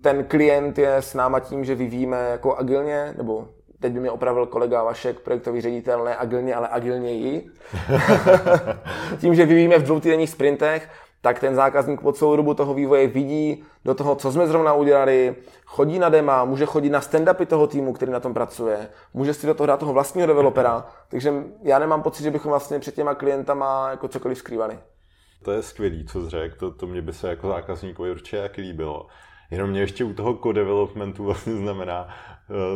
Ten klient je s náma tím, že vyvíjíme jako agilně, nebo teď by mě opravil kolega Vašek, projektový ředitel, ne agilně, ale agilněji. tím, že vyvíjíme v dvoutýdenních sprintech, tak ten zákazník po celou dobu toho vývoje vidí do toho, co jsme zrovna udělali, chodí na dema, může chodit na stand-upy toho týmu, který na tom pracuje, může si do toho dát toho vlastního developera, takže já nemám pocit, že bychom vlastně před těma klientama jako cokoliv skrývali. To je skvělý, co jsi řekl, to, to mě by se jako zákazníkovi určitě jak líbilo. Jenom mě ještě u toho co-developmentu vlastně znamená,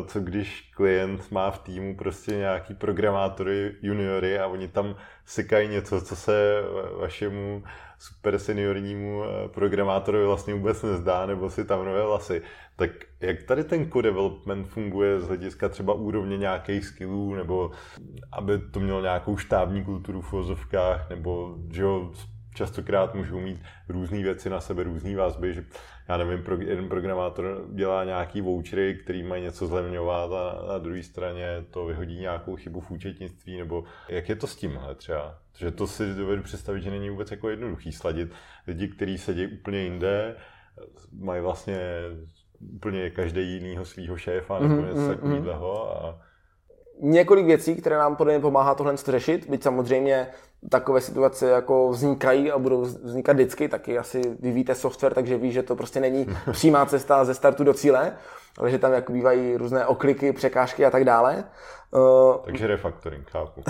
co když klient má v týmu prostě nějaký programátory, juniory a oni tam sekají něco, co se vašemu super seniornímu eh, programátorovi vlastně vůbec nezdá, nebo si tam nové vlasy. Tak jak tady ten co-development funguje z hlediska třeba úrovně nějakých skillů, nebo aby to mělo nějakou štábní kulturu v vozovkách, nebo že jo, častokrát můžou mít různé věci na sebe, různé vazby, že já nevím, jeden programátor dělá nějaký vouchery, který mají něco zlevňovat a na druhé straně to vyhodí nějakou chybu v účetnictví, nebo jak je to s tímhle třeba? Že to si dovedu představit, že není vůbec jako jednoduchý sladit lidi, kteří sedí úplně jinde, mají vlastně úplně každý jinýho svého šéfa nebo mm, něco mm, takového a několik věcí, které nám podle mě pomáhá tohle řešit, byť samozřejmě takové situace jako vznikají a budou vznikat vždycky, taky asi vyvíjíte software, takže ví, že to prostě není přímá cesta ze startu do cíle, ale že tam jako bývají různé okliky, překážky a tak dále. Uh, takže refactoring, chápu.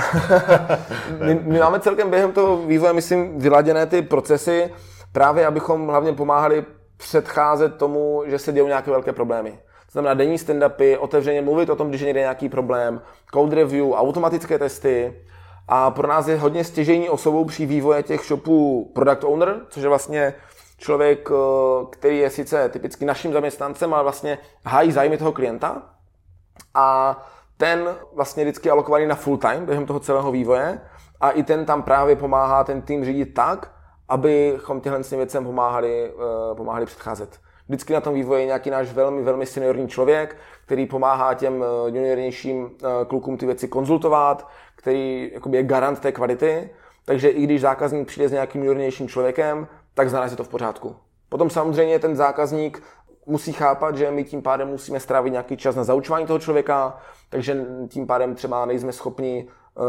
my, my máme celkem během toho vývoje, myslím, vyladěné ty procesy, právě abychom hlavně pomáhali předcházet tomu, že se dějou nějaké velké problémy. To znamená denní stand-upy, otevřeně mluvit o tom, když je někde nějaký problém, code review, automatické testy. A pro nás je hodně stěžení osobou při vývoje těch shopů product owner, což je vlastně člověk, eh, který je sice typicky naším zaměstnancem, ale vlastně hájí zájmy toho klienta. A ten vlastně vždycky alokovaný na full time během toho celého vývoje a i ten tam právě pomáhá ten tým řídit tak, abychom těhle věcem pomáhali, eh, pomáhali předcházet. Vždycky na tom vývoji je nějaký náš velmi, velmi seniorní člověk, který pomáhá těm eh, juniornějším klukům ty věci konzultovat, který jakoby je garant té kvality. Takže i když zákazník přijde s nějakým juniornějším člověkem, tak znamená, že to v pořádku. Potom samozřejmě ten zákazník musí chápat, že my tím pádem musíme strávit nějaký čas na zaučování toho člověka, takže tím pádem třeba nejsme schopni uh,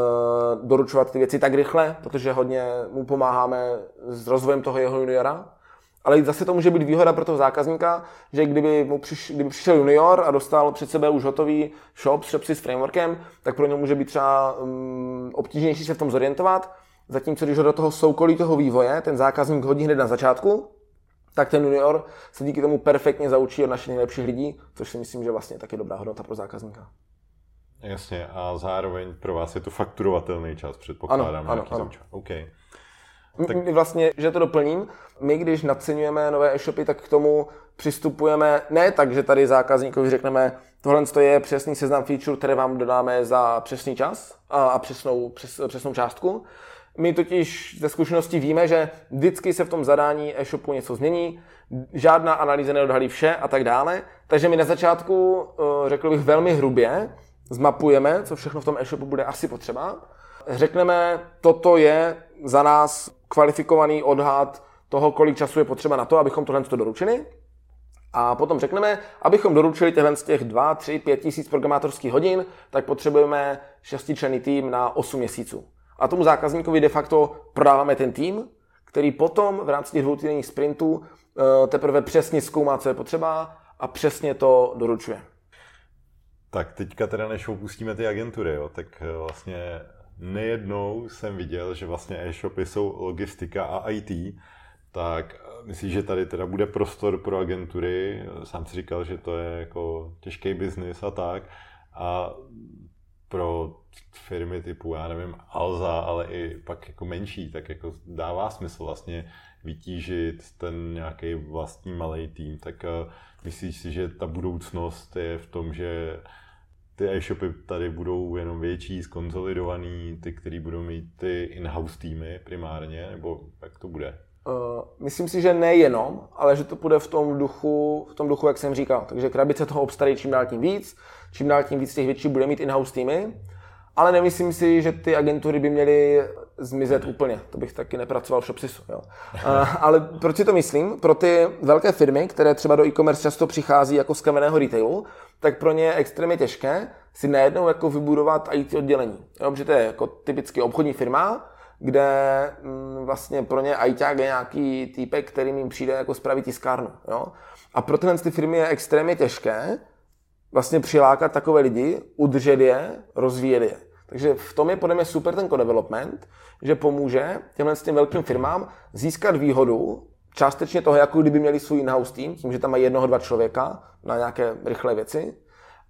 doručovat ty věci tak rychle, protože hodně mu pomáháme s rozvojem toho jeho juniora. Ale zase to může být výhoda pro toho zákazníka, že kdyby mu přiš, kdyby přišel junior a dostal před sebe už hotový shop s Shopsy s frameworkem, tak pro něj může být třeba um, obtížnější se v tom zorientovat. Zatímco když ho do toho soukolí toho vývoje ten zákazník hodí hned na začátku, tak ten junior se díky tomu perfektně zaučí od našich nejlepších lidí, což si myslím, že vlastně je taky dobrá hodnota pro zákazníka. Jasně, a zároveň pro vás je to fakturovatelný čas, předpokládám, ano, ano, ano. Okay. Tak... Vlastně, že to doplním, my když naceňujeme nové e-shopy, tak k tomu přistupujeme ne tak, že tady zákazníkovi řekneme, tohle je přesný seznam feature, které vám dodáme za přesný čas a přesnou, přes, přesnou částku. My totiž ze zkušenosti víme, že vždycky se v tom zadání e-shopu něco změní, žádná analýza neodhalí vše a tak dále. Takže my na začátku, eh, řekl bych velmi hrubě, zmapujeme, co všechno v tom e-shopu bude asi potřeba. Řekneme, toto je za nás kvalifikovaný odhad toho, kolik času je potřeba na to, abychom tohle to doručili. A potom řekneme, abychom doručili těchto z těch 2, 3, 5 tisíc programátorských hodin, tak potřebujeme šestičlený tým na 8 měsíců. A tomu zákazníkovi de facto prodáváme ten tým, který potom v rámci těch dvoutýdenních sprintů eh, teprve přesně zkoumá, co je potřeba a přesně to doručuje. Tak teďka teda, než opustíme ty agentury, jo, tak eh, vlastně nejednou jsem viděl, že vlastně e-shopy jsou logistika a IT, tak myslím, že tady teda bude prostor pro agentury. Sám si říkal, že to je jako těžký biznis a tak. A pro firmy typu, já nevím, Alza, ale i pak jako menší, tak jako dává smysl vlastně vytížit ten nějaký vlastní malý tým. Tak myslíš si, že ta budoucnost je v tom, že ty e-shopy tady budou jenom větší, skonsolidovaný, ty, který budou mít ty in-house týmy primárně, nebo jak to bude? Uh, myslím si, že nejenom, ale že to bude v tom duchu, v tom duchu, jak jsem říkal. Takže krabice toho obstarají čím dál tím víc, čím dál tím víc těch větší bude mít in-house týmy, ale nemyslím si, že ty agentury by měly zmizet úplně. To bych taky nepracoval v Shopsisu. Jo. Uh, ale proč si to myslím? Pro ty velké firmy, které třeba do e-commerce často přichází jako z kamenného retailu, tak pro ně je extrémně těžké si najednou jako vybudovat IT oddělení. Jo, protože to je jako typicky obchodní firma, kde mm, vlastně pro ně ITák je nějaký týpek, který jim přijde jako spravit tiskárnu. Jo? A pro tyhle ty firmy je extrémně těžké vlastně přilákat takové lidi, udržet je, rozvíjet je. Takže v tom je podle mě super ten co-development, že pomůže těmhle s těm velkým firmám získat výhodu částečně toho, jako kdyby měli svůj in-house tým, tím, že tam mají jednoho, dva člověka na nějaké rychlé věci.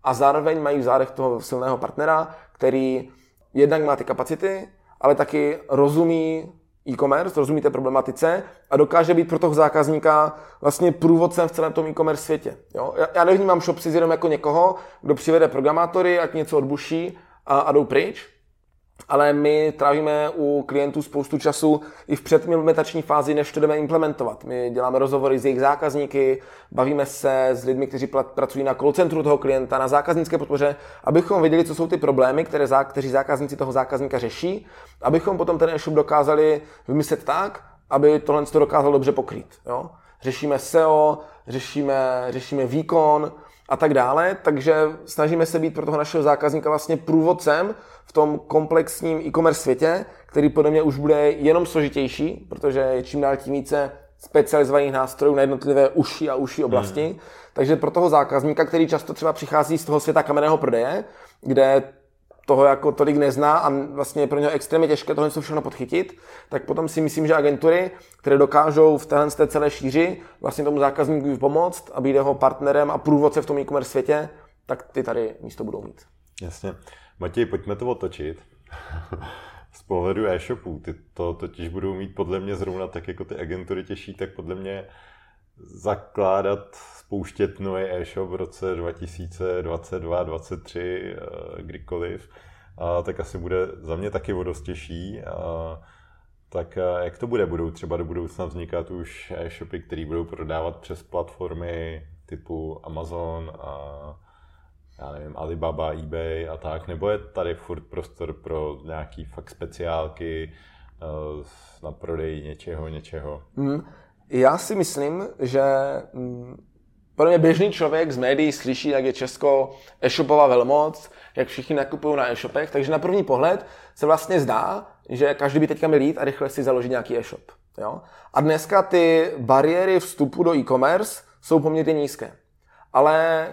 A zároveň mají v zádech toho silného partnera, který jednak má ty kapacity, ale taky rozumí e-commerce, rozumí té problematice a dokáže být pro toho zákazníka vlastně průvodcem v celém tom e-commerce světě. Jo? Já, já nevnímám Shopsys jenom jako někoho, kdo přivede programátory, ať něco odbuší a, a jdou pryč, ale my trávíme u klientů spoustu času i v předimplementační fázi, než to jdeme implementovat. My děláme rozhovory s jejich zákazníky, bavíme se s lidmi, kteří pracují na call centru toho klienta, na zákaznické podpoře, abychom věděli, co jsou ty problémy, které zá, kteří zákazníci toho zákazníka řeší, abychom potom ten e-shop dokázali vymyslet tak, aby tohle to dokázal dobře pokrýt. Jo? Řešíme SEO, řešíme, řešíme výkon, a tak dále, takže snažíme se být pro toho našeho zákazníka vlastně průvodcem v tom komplexním e-commerce světě, který podle mě už bude jenom složitější, protože je čím dál tím více specializovaných nástrojů na jednotlivé uši a uši oblasti. Hmm. Takže pro toho zákazníka, který často třeba přichází z toho světa kamenného prodeje, kde toho jako tolik nezná a vlastně je pro něho extrémně těžké tohle všechno podchytit, tak potom si myslím, že agentury, které dokážou v téhle té celé šíři vlastně tomu zákazníkovi pomoct a být jeho partnerem a průvodce v tom e-commerce světě, tak ty tady místo budou mít. Jasně. Matěj, pojďme to otočit. Z pohledu e-shopů, ty to totiž budou mít podle mě zrovna tak, jako ty agentury těší, tak podle mě zakládat, spouštět nový e-shop v roce 2022, 2023, eh, kdykoliv, a tak asi bude za mě taky o těžší. A tak eh, jak to bude? Budou třeba do budoucna vznikat už e-shopy, které budou prodávat přes platformy typu Amazon a já nevím, Alibaba, eBay a tak, nebo je tady furt prostor pro nějaký fakt speciálky eh, na prodej něčeho, něčeho? Mm. Já si myslím, že mm, podle mě běžný člověk z médií slyší, jak je Česko e-shopová velmoc, jak všichni nakupují na e-shopech, takže na první pohled se vlastně zdá, že každý by teďka měl jít a rychle si založit nějaký e-shop. Jo? A dneska ty bariéry vstupu do e-commerce jsou poměrně nízké. Ale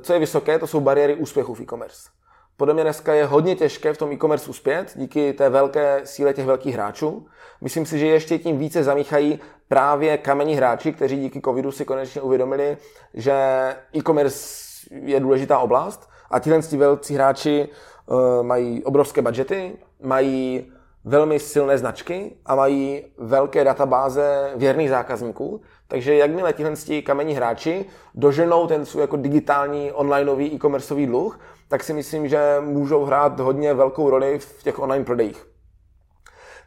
co je vysoké, to jsou bariéry úspěchu v e-commerce. Podle mě dneska je hodně těžké v tom e-commerce uspět díky té velké síle těch velkých hráčů. Myslím si, že ještě tím více zamíchají právě kamení hráči, kteří díky covidu si konečně uvědomili, že e-commerce je důležitá oblast a tihle velcí hráči uh, mají obrovské budgety, mají velmi silné značky a mají velké databáze věrných zákazníků. Takže jakmile tihle kamení hráči doženou ten svůj jako digitální onlineový e-commerceový dluh, tak si myslím, že můžou hrát hodně velkou roli v těch online prodejích.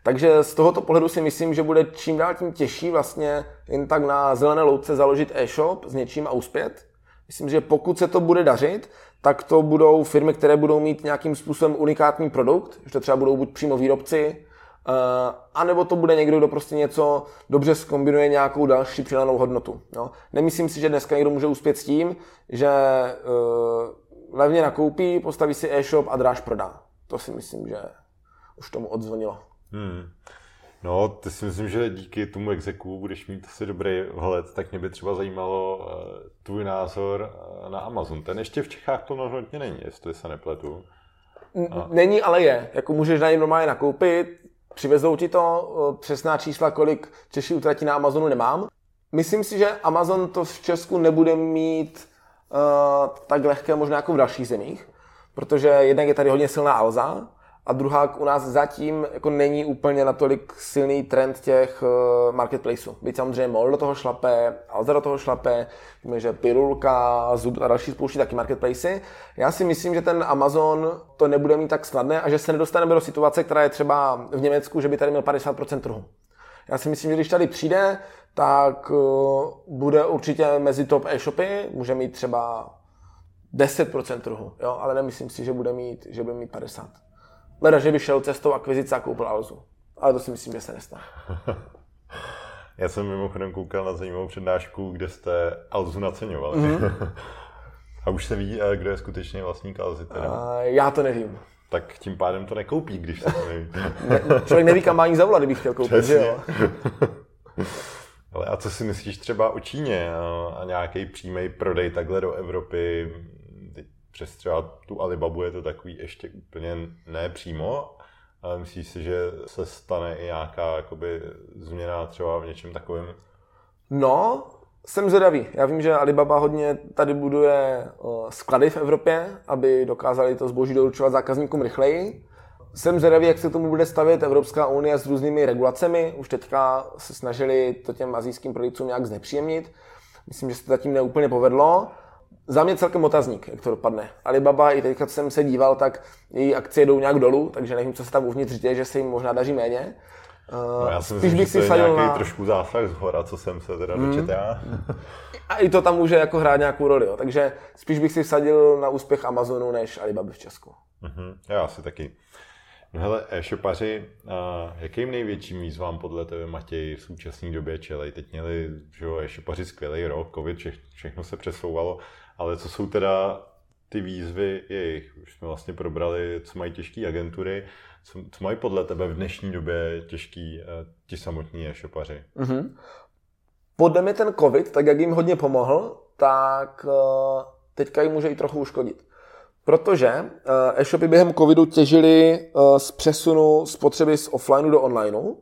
Takže z tohoto pohledu si myslím, že bude čím dál tím těžší vlastně jen tak na zelené louce založit e-shop s něčím a uspět. Myslím, že pokud se to bude dařit, tak to budou firmy, které budou mít nějakým způsobem unikátní produkt, že to třeba budou buď přímo výrobci, uh, anebo to bude někdo, kdo prostě něco dobře skombinuje nějakou další přidanou hodnotu. Jo? Nemyslím si, že dneska někdo může uspět s tím, že uh, levně nakoupí, postaví si e-shop a dráž prodá. To si myslím, že už tomu odzvonilo. Hmm. No, ty si myslím, že díky tomu exeku budeš mít asi dobrý vhled, tak mě by třeba zajímalo uh, tvůj názor uh, na Amazon. Ten ještě v Čechách plnohodnotně není, jestli se nepletu. A... Není, ale je. Jako můžeš na něj normálně nakoupit, přivezou ti to, uh, přesná čísla, kolik Češi utratí na Amazonu nemám. Myslím si, že Amazon to v Česku nebude mít tak lehké možná jako v dalších zemích, protože jednak je tady hodně silná Alza, a druhá u nás zatím jako není úplně natolik silný trend těch uh, marketplaceů. Byť samozřejmě MOL do toho šlape, Alza do toho šlape, víme, že Pirulka, Zub a další spouští taky marketplace. Já si myslím, že ten Amazon to nebude mít tak snadné a že se nedostaneme do situace, která je třeba v Německu, že by tady měl 50% trhu. Já si myslím, že když tady přijde, tak uh, bude určitě mezi top e-shopy, může mít třeba 10% trhu, jo? ale nemyslím si, že bude mít, že bude mít 50. Leda, že by šel cestou akvizice a koupil Alzu. Ale to si myslím, že se nestane. Já jsem mimochodem koukal na zajímavou přednášku, kde jste Alzu naceňovali. Mm-hmm. a už se ví, eh, kdo je skutečně vlastník Alzy teda? Uh, já to nevím. Tak tím pádem to nekoupí, když se to neví. ne, člověk neví, kam má ani zavolat, kdyby chtěl koupit, Přesně. že jo? Ale a co si myslíš třeba o Číně a, nějaký přímý prodej takhle do Evropy? přes třeba tu Alibabu je to takový ještě úplně nepřímo, ale myslíš si, že se stane i nějaká jakoby, změna třeba v něčem takovém? No, jsem zvědavý. Já vím, že Alibaba hodně tady buduje sklady v Evropě, aby dokázali to zboží doručovat zákazníkům rychleji. Jsem zvědavý, jak se tomu bude stavět Evropská unie s různými regulacemi. Už teďka se snažili to těm azijským prodejcům nějak znepříjemnit. Myslím, že se to zatím neúplně povedlo. Za mě celkem otazník, jak to dopadne. Alibaba, i teďka jsem se díval, tak její akcie jdou nějak dolů, takže nevím, co se tam uvnitř děje, že se jim možná daří méně. No, já si myslím, Spíš bych si vsadil nějaký na... trošku zásah z hora, co jsem se teda mm. dočetl já. A i to tam může jako hrát nějakou roli, jo. takže spíš bych si vsadil na úspěch Amazonu než Alibaba v Česku. Mm-hmm. Já asi taky. No hele, e-shopaři, jakým největším výzvám podle tebe, Matěj, v současné době čelej? Teď měli že e-shopaři skvělý rok, covid, vše, všechno se přesouvalo, ale co jsou teda ty výzvy jejich? Už jsme vlastně probrali, co mají těžké agentury, co, co mají podle tebe v dnešní době těžký eh, ti samotní e-shopaři? Mm-hmm. Podle mě ten covid, tak jak jim hodně pomohl, tak eh, teďka jim může i trochu uškodit. Protože eh, e-shopy během covidu těžili z přesunu spotřeby z offlineu do onlineu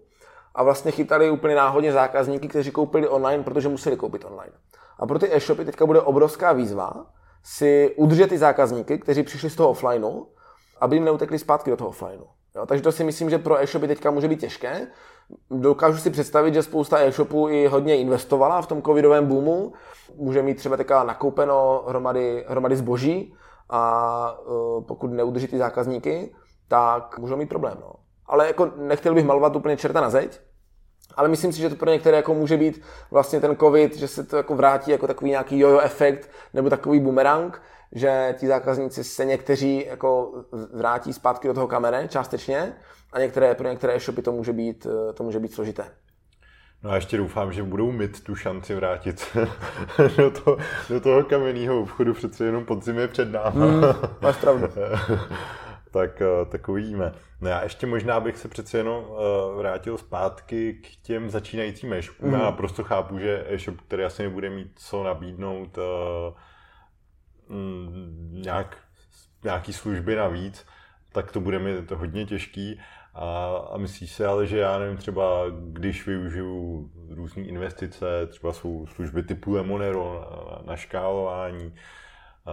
a vlastně chytali úplně náhodně zákazníky, kteří koupili online, protože museli koupit online. A pro ty e-shopy teďka bude obrovská výzva si udržet ty zákazníky, kteří přišli z toho offlineu, aby jim neutekli zpátky do toho offlineu. Jo, takže to si myslím, že pro e-shopy teďka může být těžké. Dokážu si představit, že spousta e-shopů i hodně investovala v tom covidovém boomu. Může mít třeba teďka nakoupeno hromady, hromady zboží a uh, pokud neudrží ty zákazníky, tak můžou mít problém. No. Ale jako nechtěl bych malovat úplně čerta na zeď, ale myslím si, že to pro některé jako může být vlastně ten covid, že se to jako vrátí jako takový nějaký jojo efekt nebo takový bumerang, že ti zákazníci se někteří jako vrátí zpátky do toho kamene částečně a některé, pro některé e-shopy to může být, to může být složité. No a ještě doufám, že budou mít tu šanci vrátit do, to, do toho kamenného obchodu, přece jenom podzim je před námi. Mm, máš pravdu. tak, eh, tak uvidíme. No já ještě možná bych se přece jenom uh, vrátil zpátky k těm začínajícím e-shopům. Mm. Já prostě chápu, že e-shop, který asi nebude mít co nabídnout uh, mm, nějak, nějaký služby navíc, tak to bude mi to hodně těžký. A, a myslíš si ale, že já nevím, třeba když využiju různé investice, třeba jsou služby typu Lemonero na, na škálování, a,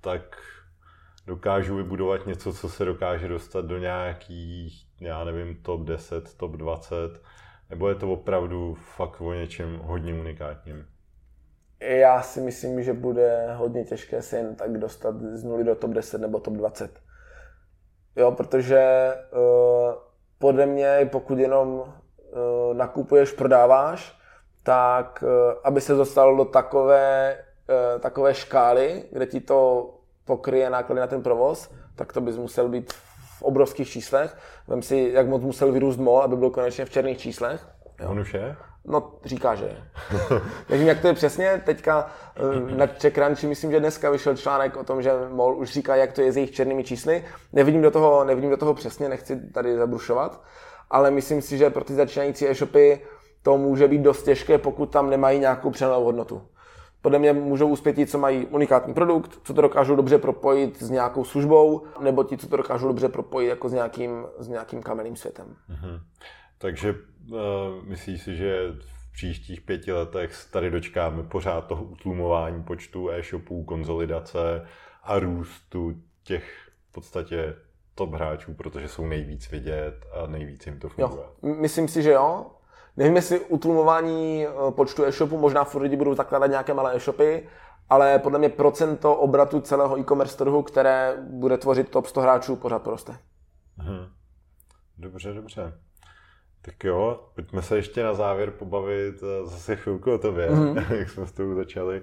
tak dokážu vybudovat něco, co se dokáže dostat do nějakých, já nevím, top 10, top 20, nebo je to opravdu fakt o něčem hodně unikátním? Já si myslím, že bude hodně těžké se jen tak dostat z nuly do top 10 nebo top 20. Jo, protože uh, podle mě, pokud jenom uh, nakupuješ, prodáváš, tak uh, aby se dostal do takové, uh, takové škály, kde ti to pokryje náklady na ten provoz, tak to bys musel být v obrovských číslech. Vem si, jak moc musel vyrůst MOL, aby byl konečně v černých číslech. Jo. On už je? No, říká, že je. Nevím, jak to je přesně. Teďka eh, na CheckRunchi, myslím, že dneska vyšel článek o tom, že MOL už říká, jak to je s jejich černými čísly. Nevidím do toho, nevidím do toho přesně, nechci tady zabrušovat, ale myslím si, že pro ty začínající e-shopy to může být dost těžké, pokud tam nemají nějakou přenou hodnotu podle mě můžou uspět ti, co mají unikátní produkt, co to dokážou dobře propojit s nějakou službou, nebo ti, co to dokážou dobře propojit jako s nějakým, s nějakým kamenným světem. Mm-hmm. Takže myslíš si, že v příštích pěti letech tady dočkáme pořád toho utlumování počtu e-shopů, konzolidace a růstu těch v podstatě top hráčů, protože jsou nejvíc vidět a nejvíc jim to funguje. Jo. Myslím si, že jo. Nevím, jestli utlumování eh, počtu e-shopů, možná furt lidi budou zakládat nějaké malé e-shopy, ale podle mě procento obratu celého e-commerce trhu, které bude tvořit top 100 hráčů, pořád poroste. Hmm. Dobře, dobře. Tak jo, pojďme se ještě na závěr pobavit eh, zase chvilku o tobě, mm-hmm. jak jsme s tou začali.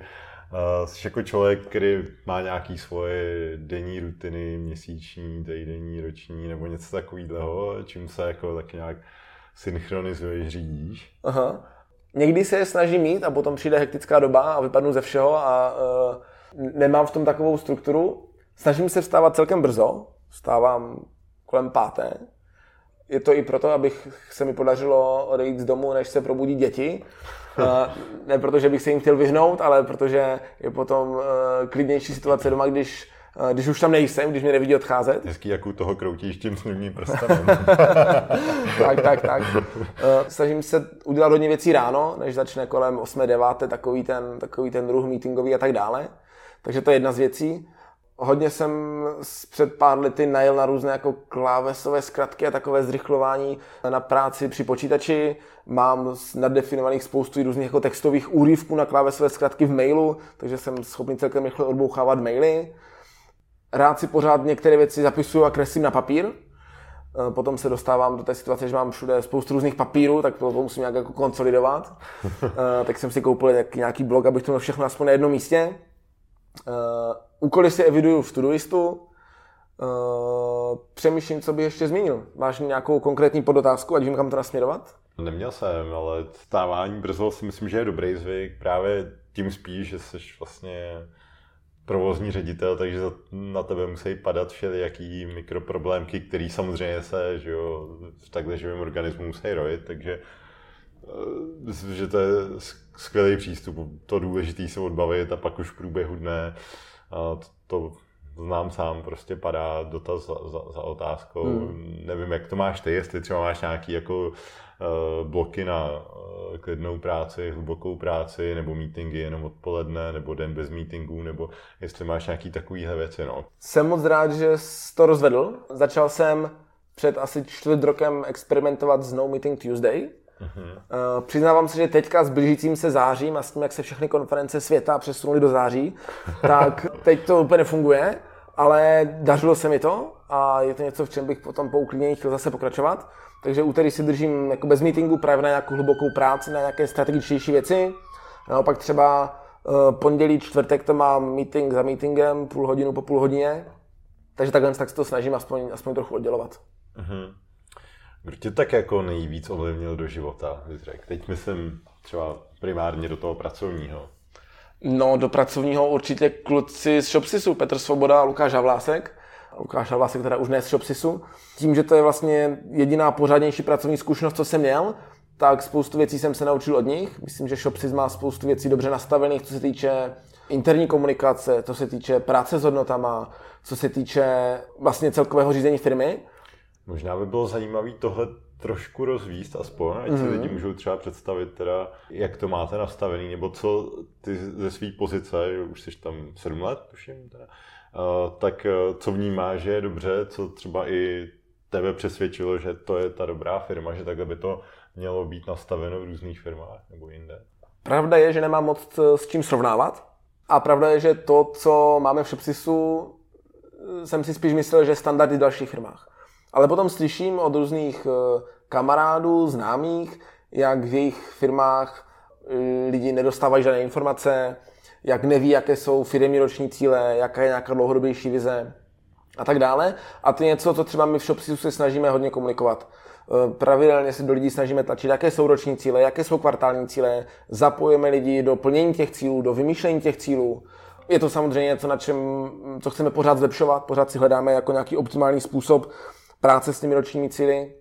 Uh, jsi jako člověk, který má nějaký svoje denní rutiny, měsíční, týdenní, roční nebo něco takového, čím se jako tak nějak synchronizuješ, řídíš? Aha. Někdy se je snažím mít a potom přijde hektická doba a vypadnu ze všeho a uh, nemám v tom takovou strukturu. Snažím se vstávat celkem brzo, vstávám kolem páté. Je to i proto, abych se mi podařilo odejít z domu, než se probudí děti. Uh, ne proto, že bych se jim chtěl vyhnout, ale protože je potom uh, klidnější situace doma, když eh, když už tam nejsem, když mě nevidí odcházet. Hezký, jak u toho kroutíš tím slivním prstenem. tak, tak, tak. Eh, snažím se udělat hodně věcí ráno, než začne kolem 8. 9. takový ten, takový ten druh meetingový a tak dále. Takže to je jedna z věcí. Hodně jsem před pár lety najel na různé jako klávesové zkratky a takové zrychlování na práci při počítači. Mám nadefinovaných spoustu různých jako textových úryvků na klávesové zkratky v mailu, takže jsem schopný celkem rychle odbouchávat maily. Rád si pořád některé věci zapisuju a kreslím na papír. E, potom se dostávám do té situace, že mám všude spoustu různých papírů, tak to musím nějak jako konsolidovat. E, tak jsem si koupil nějaký blog, abych to měl všechno aspoň na jednom místě. Úkoly si eviduju v Todoistu. Uh, přemýšlím, co bych ještě zmínil. Máš nějakou konkrétní podotázku, ať vím, kam to nasměrovat? Neměl jsem, ale stávání brzo si myslím, že je dobrý zvyk. Právě tím spíš, že jsi vlastně provozní ředitel, takže na tebe musí padat všelijaký mikroproblémky, které samozřejmě se že jo, v takhle živém organismu musí rojit, takže myslím, že to je skvělý přístup. To důležité se odbavit a pak už v průběhu dne to, to znám sám, prostě padá dotaz za, za, za otázkou. Hmm. Nevím, jak to máš ty, jestli třeba máš nějaký jako uh, bloky na uh, klidnou práci, hlubokou práci, nebo meetingy jenom odpoledne, nebo den bez meetingů, nebo jestli máš nějaký takovýhle věci. No. Jsem moc rád, že jsi to rozvedl. Začal jsem před asi čtvrt rokem experimentovat s No Meeting Tuesday, Uh-huh. Uh, přiznávám se, že teďka s blížícím se zářím a s tím, jak se všechny konference světa přesunuly do září, tak teď to úplně nefunguje, ale dařilo se mi to a je to něco, v čem bych potom po uklidnění chtěl zase pokračovat. Takže úterý si držím jako bez meetingu právě na nějakou hlubokou práci, na nějaké strategičtější věci. Naopak třeba uh, pondělí, čtvrtek to mám meeting za meetingem, půl hodinu po půl hodině. Takže takhle tak se to snažím aspoň, aspoň trochu oddělovat. Uh-huh. Kdo tě tak jako nejvíc ovlivnil do života, řek? Teď myslím třeba primárně do toho pracovního. No, do pracovního určitě kluci z Shopsisu, Petr Svoboda a Lukáš Havlásek. Lukáš Havlásek teda už ne z Shopsisu. Tím, že to je vlastně jediná pořádnější pracovní zkušenost, co jsem měl, tak spoustu věcí jsem se naučil od nich. Myslím, že Shopsys má spoustu věcí dobře nastavených, co se týče interní komunikace, co se týče práce s hodnotama, co se týče vlastně celkového řízení firmy. Možná by bylo zajímavé tohle trošku rozvíst aspoň, ať mm-hmm. si mhm. lidi můžou třeba představit teda, jak to máte nastavený, nebo co ty ze své pozice, že už jsi tam sedm let, tuším, teda, tak uh, co vnímáš, že je dobře, co třeba i tebe přesvědčilo, že to je ta dobrá firma, že takhle by to mělo být nastaveno v různých firmách nebo jinde? Pravda je, že nemám moc eh, s čím srovnávat. A pravda je, že to, co máme v Shopsisu, jsem si spíš myslel, že je standard v dalších firmách. Ale potom slyším od různých eh, kamarádů, známých, jak v jejich firmách eh, lidi nedostávají žádné informace, jak neví, jaké jsou firmní roční cíle, jaká je nějaká dlouhodobější vize a tak dále. A to je něco, co třeba my v Shopsisu se snažíme hodně komunikovat. Eh, pravidelně se do lidí snažíme tlačit, jaké jsou roční cíle, jaké jsou kvartální cíle, zapojíme lidi do plnění těch cílů, do vymýšlení těch cílů. Je to samozřejmě něco, na čem, co chceme pořád zlepšovat, pořád si hledáme jako nějaký optimální způsob, práce s těmi ročními cíly.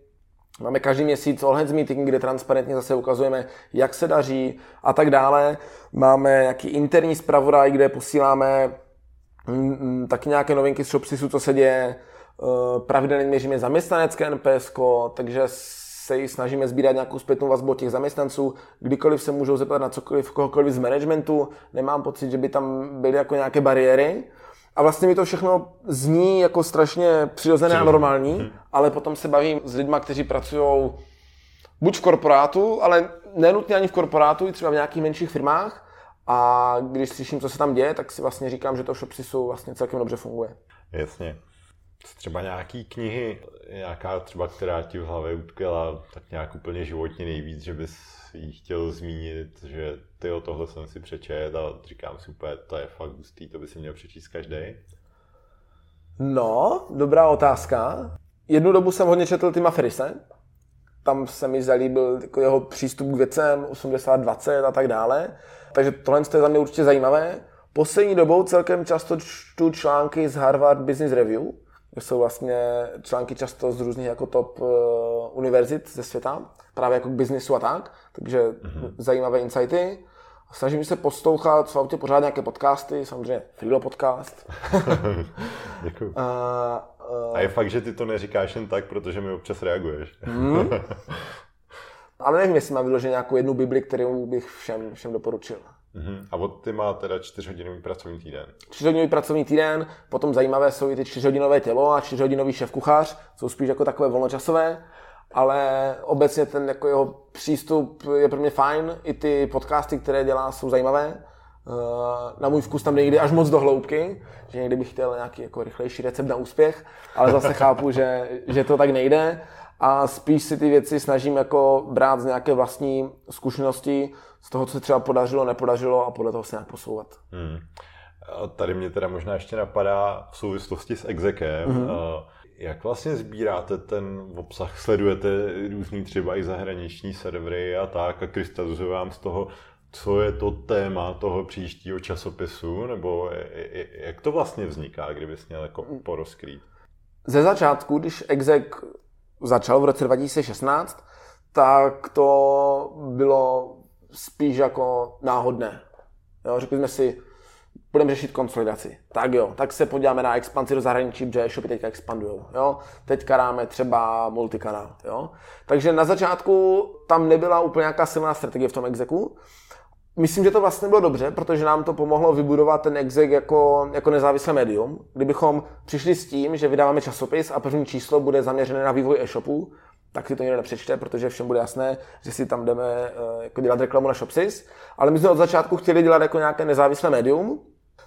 Máme každý měsíc all hands meeting, kde transparentně zase ukazujeme, jak se daří a tak dále. Máme nějaký interní zpravodaj, kde posíláme mm, mm, taky nějaké novinky z Shopsisu, co se děje. Eh, pravidelně měříme zaměstnanecké NPS, takže se snažíme sbírat nějakou zpětnou vazbu od těch zaměstnanců. Kdykoliv se můžou zeptat na cokoliv, kohokoliv z managementu. Nemám pocit, že by tam byly jako nějaké bariéry. A vlastně mi to všechno zní jako strašně přirozené a normální, hmm. ale potom se bavím s lidmi, kteří pracují buď v korporátu, ale nenutně ani v korporátu, i třeba v nějakých menších firmách. A když slyším, co se tam děje, tak si vlastně říkám, že to v Shopsisu vlastně celkem dobře funguje. Jasně. Třeba nějaký knihy, nějaká třeba, která ti v hlavě utkela tak nějak úplně životně nejvíc, že bys jí chtěl zmínit, že ty o tohle jsem si přečet a říkám si úplně, to je fakt hustý, to by si měl přečíst každý. No, dobrá otázka. Jednu dobu jsem hodně četl Tima Ferise. Tam se mi zalíbil jako jeho přístup k věcem, 80-20 a tak dále. Takže tohle je za mě určitě zajímavé. Poslední dobou celkem často čtu články z Harvard Business Review, jsou vlastně články často z různých jako top uh, univerzit ze světa, právě jako k biznisu a tak, takže mm-hmm. zajímavé insighty. Snažím se poslouchat v autě pořád nějaké podcasty, samozřejmě Freelo podcast. Děkuji. A, a... a je fakt, že ty to neříkáš jen tak, protože mi občas reaguješ. Hmm. Ale nevím, jestli mám vyložit nějakou jednu Bibli, kterou bych všem, všem doporučil. Uh-huh. A od ty má teda čtyřhodinový pracovní týden. Čtyřhodinový pracovní týden, potom zajímavé jsou i ty čtyřhodinové tělo a čtyřhodinový šéf kuchař, jsou spíš jako takové volnočasové, ale obecně ten jako jeho přístup je pro mě fajn, i ty podcasty, které dělá, jsou zajímavé. Eh, na můj vkus tam nejde až moc do hloubky, že někdy bych chtěl nějaký jako rychlejší recept na úspěch, ale zase chápu, že, že to tak nejde a spíš si ty věci snažím jako brát z nějaké vlastní zkušenosti, z toho, co se třeba podařilo, nepodařilo a podle toho se nějak posouvat. Hmm. A tady mě teda možná ještě napadá v souvislosti s exekem, mm-hmm. jak vlastně sbíráte ten obsah, sledujete různý třeba i zahraniční servery a tak a krystalizuje vám z toho, co je to téma toho příštího časopisu, nebo jak to vlastně vzniká, kdybys měl jako porozkrýt? Ze začátku, když exec začal v roce 2016, tak to bylo spíš jako náhodné. Jo, řekli jsme si, budeme řešit konsolidaci. Tak jo, tak se podíváme na expanzi do zahraničí, protože e-shopy teďka expandují. Jo? Teďka dáme třeba multikanál. Jo? Takže na začátku tam nebyla úplně nějaká silná strategie v tom exeku. Myslím, že to vlastně bylo dobře, protože nám to pomohlo vybudovat ten exek jako, jako nezávislé médium. Kdybychom přišli s tím, že vydáváme časopis a první číslo bude zaměřené na vývoj e-shopu, tak si to nikdo nepřečte, protože všem bude jasné, že si tam jdeme eh, jako dělat reklamu na Shopsys. Ale my jsme od začátku chtěli dělat jako nějaké nezávislé médium,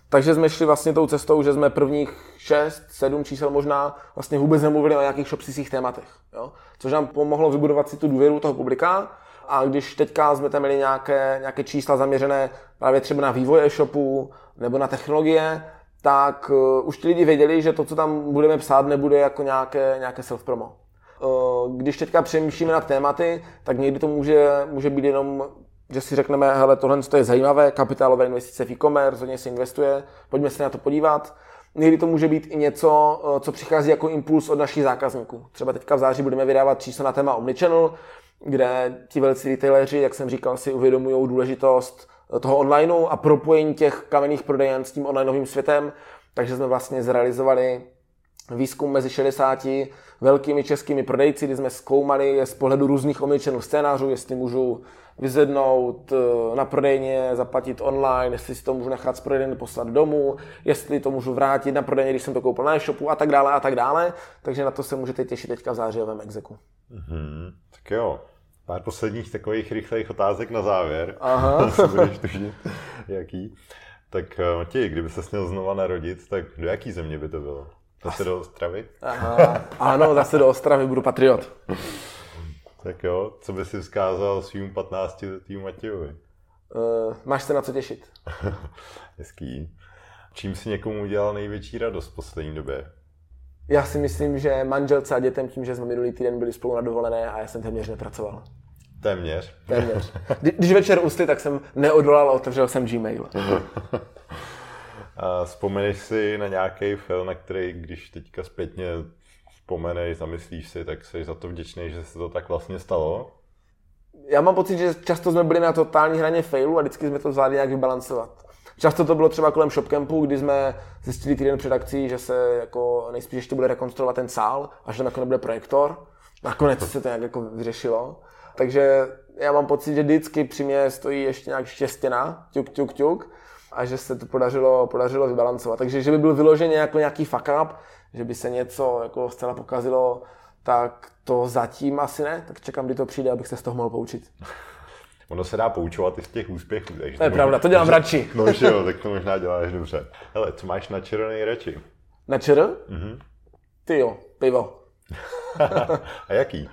takže jsme šli vlastně tou cestou, že jsme prvních 6, 7 čísel možná vlastně vůbec nemluvili o nějakých shopsicích tématech. Jo? Což nám pomohlo vybudovat si tu důvěru toho publika. A když teďka jsme tam měli nějaké, nějaké čísla zaměřené právě třeba na vývoj e-shopu nebo na technologie, tak uh, už ti lidi věděli, že to, co tam budeme psát, nebude jako nějaké, nějaké self-promo. Uh, když teďka přemýšlíme nad tématy, tak někdy to může, může být jenom že si řekneme, hele, tohle je zajímavé, kapitálové investice v e-commerce, hodně se investuje, pojďme se na to podívat. Někdy to může být i něco, eh, co přichází jako impuls od našich zákazníků. Třeba teďka v září budeme vydávat číslo na téma Omnichannel, kde ti velcí retaileri, jak jsem říkal, si uvědomují důležitost eh, toho onlineu a propojení těch kamenných prodejen s tím onlineovým světem. Takže jsme vlastně zrealizovali výzkum mezi 60 velkými českými prodejci, kdy jsme zkoumali je z pohledu různých omnichannel scénářů, jestli můžu vyzvednout eh, na prodejně, zaplatit online, jestli si to můžu nechat z prodejny poslat domů, jestli to můžu vrátit na prodejně, když jsem to koupil na e-shopu a tak dále a tak dále. Takže na to se můžete těšit teďka v zářijovém exeku. Mm-hmm. Tak jo, pár posledních takových rychlých otázek na závěr. Aha. budeš tužit, jaký. Tak eh, Matěj, kdyby se měl znova narodit, tak do jaký země by to bylo? Zase do Ostravy? Aha, ano, zase do Ostravy, budu patriot. Tak jo, co by si vzkázal svým 15 letým Matějovi? Uh, máš se na co těšit. Hezký. Čím si někomu udělal největší radost v poslední době? Já si myslím, že manželce a dětem tím, že jsme minulý týden byli spolu na dovolené a já jsem téměř nepracoval. Téměř? Téměř. Když večer usli, tak jsem neodolal a otevřel jsem Gmail. vzpomeneš si na nějaký film, na který, když teďka zpětně vzpomeneš, zamyslíš si, tak jsi za to vděčný, že se to tak vlastně stalo? Já mám pocit, že často jsme byli na totální hraně failu a vždycky jsme to zvládli nějak vybalancovat. Často to bylo třeba kolem Shopcampu, kdy jsme zjistili týden před akcí, že se jako nejspíš ještě bude rekonstruovat ten sál a že tam jako nebude projektor. Nakonec se to nějak jako vyřešilo. Takže já mám pocit, že vždycky při mě stojí ještě nějak štěstěna, ťuk, ťuk, ťuk, a že se to podařilo, podařilo vybalancovat. Takže že by byl vyloženě jako nějaký fuck up, že by se něco jako zcela pokazilo, tak to zatím asi ne, tak čekám, kdy to přijde, abych se z toho mohl poučit. Ono se dá poučovat i z těch úspěchů. Takže to je pravda, to dělám radši. No jo, tak to možná děláš dobře. Hele, co máš na čero nejradši? Na čero? Mhm. Ty jo, pivo. A jaký?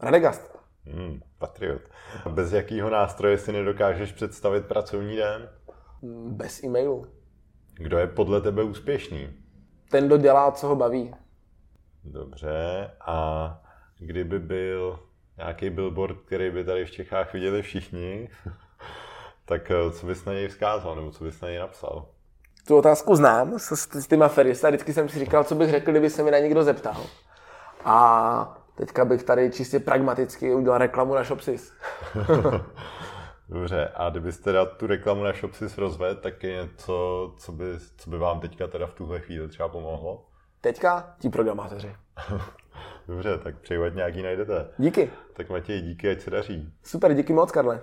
Radegast. Hmm, patriot. Bez jakého nástroje si nedokážeš představit pracovní den? Bez e-mailu. Kdo je podle tebe úspěšný? ten, kdo dělá, co ho baví. Dobře, a kdyby byl nějaký billboard, který by tady v Čechách viděli všichni, tak eh, co bys na něj vzkázal, nebo co bys na něj napsal? Tu otázku znám s, s těma ferista, vždycky jsem si říkal, co bych řekl, kdyby se mi na někdo zeptal. A teďka bych tady čistě pragmaticky udělal reklamu na Shopsys. Dobře, a kdybyste teda tu reklamu na Shopsys rozvedl, tak je něco, co by, co by vám teďka teda v tuhle chvíli třeba pomohlo? Teďka ti programátoři. Dobře, tak přeju, ať nějaký najdete. Díky. Tak Matěj, díky, ať se daří. Super, díky moc, Karle.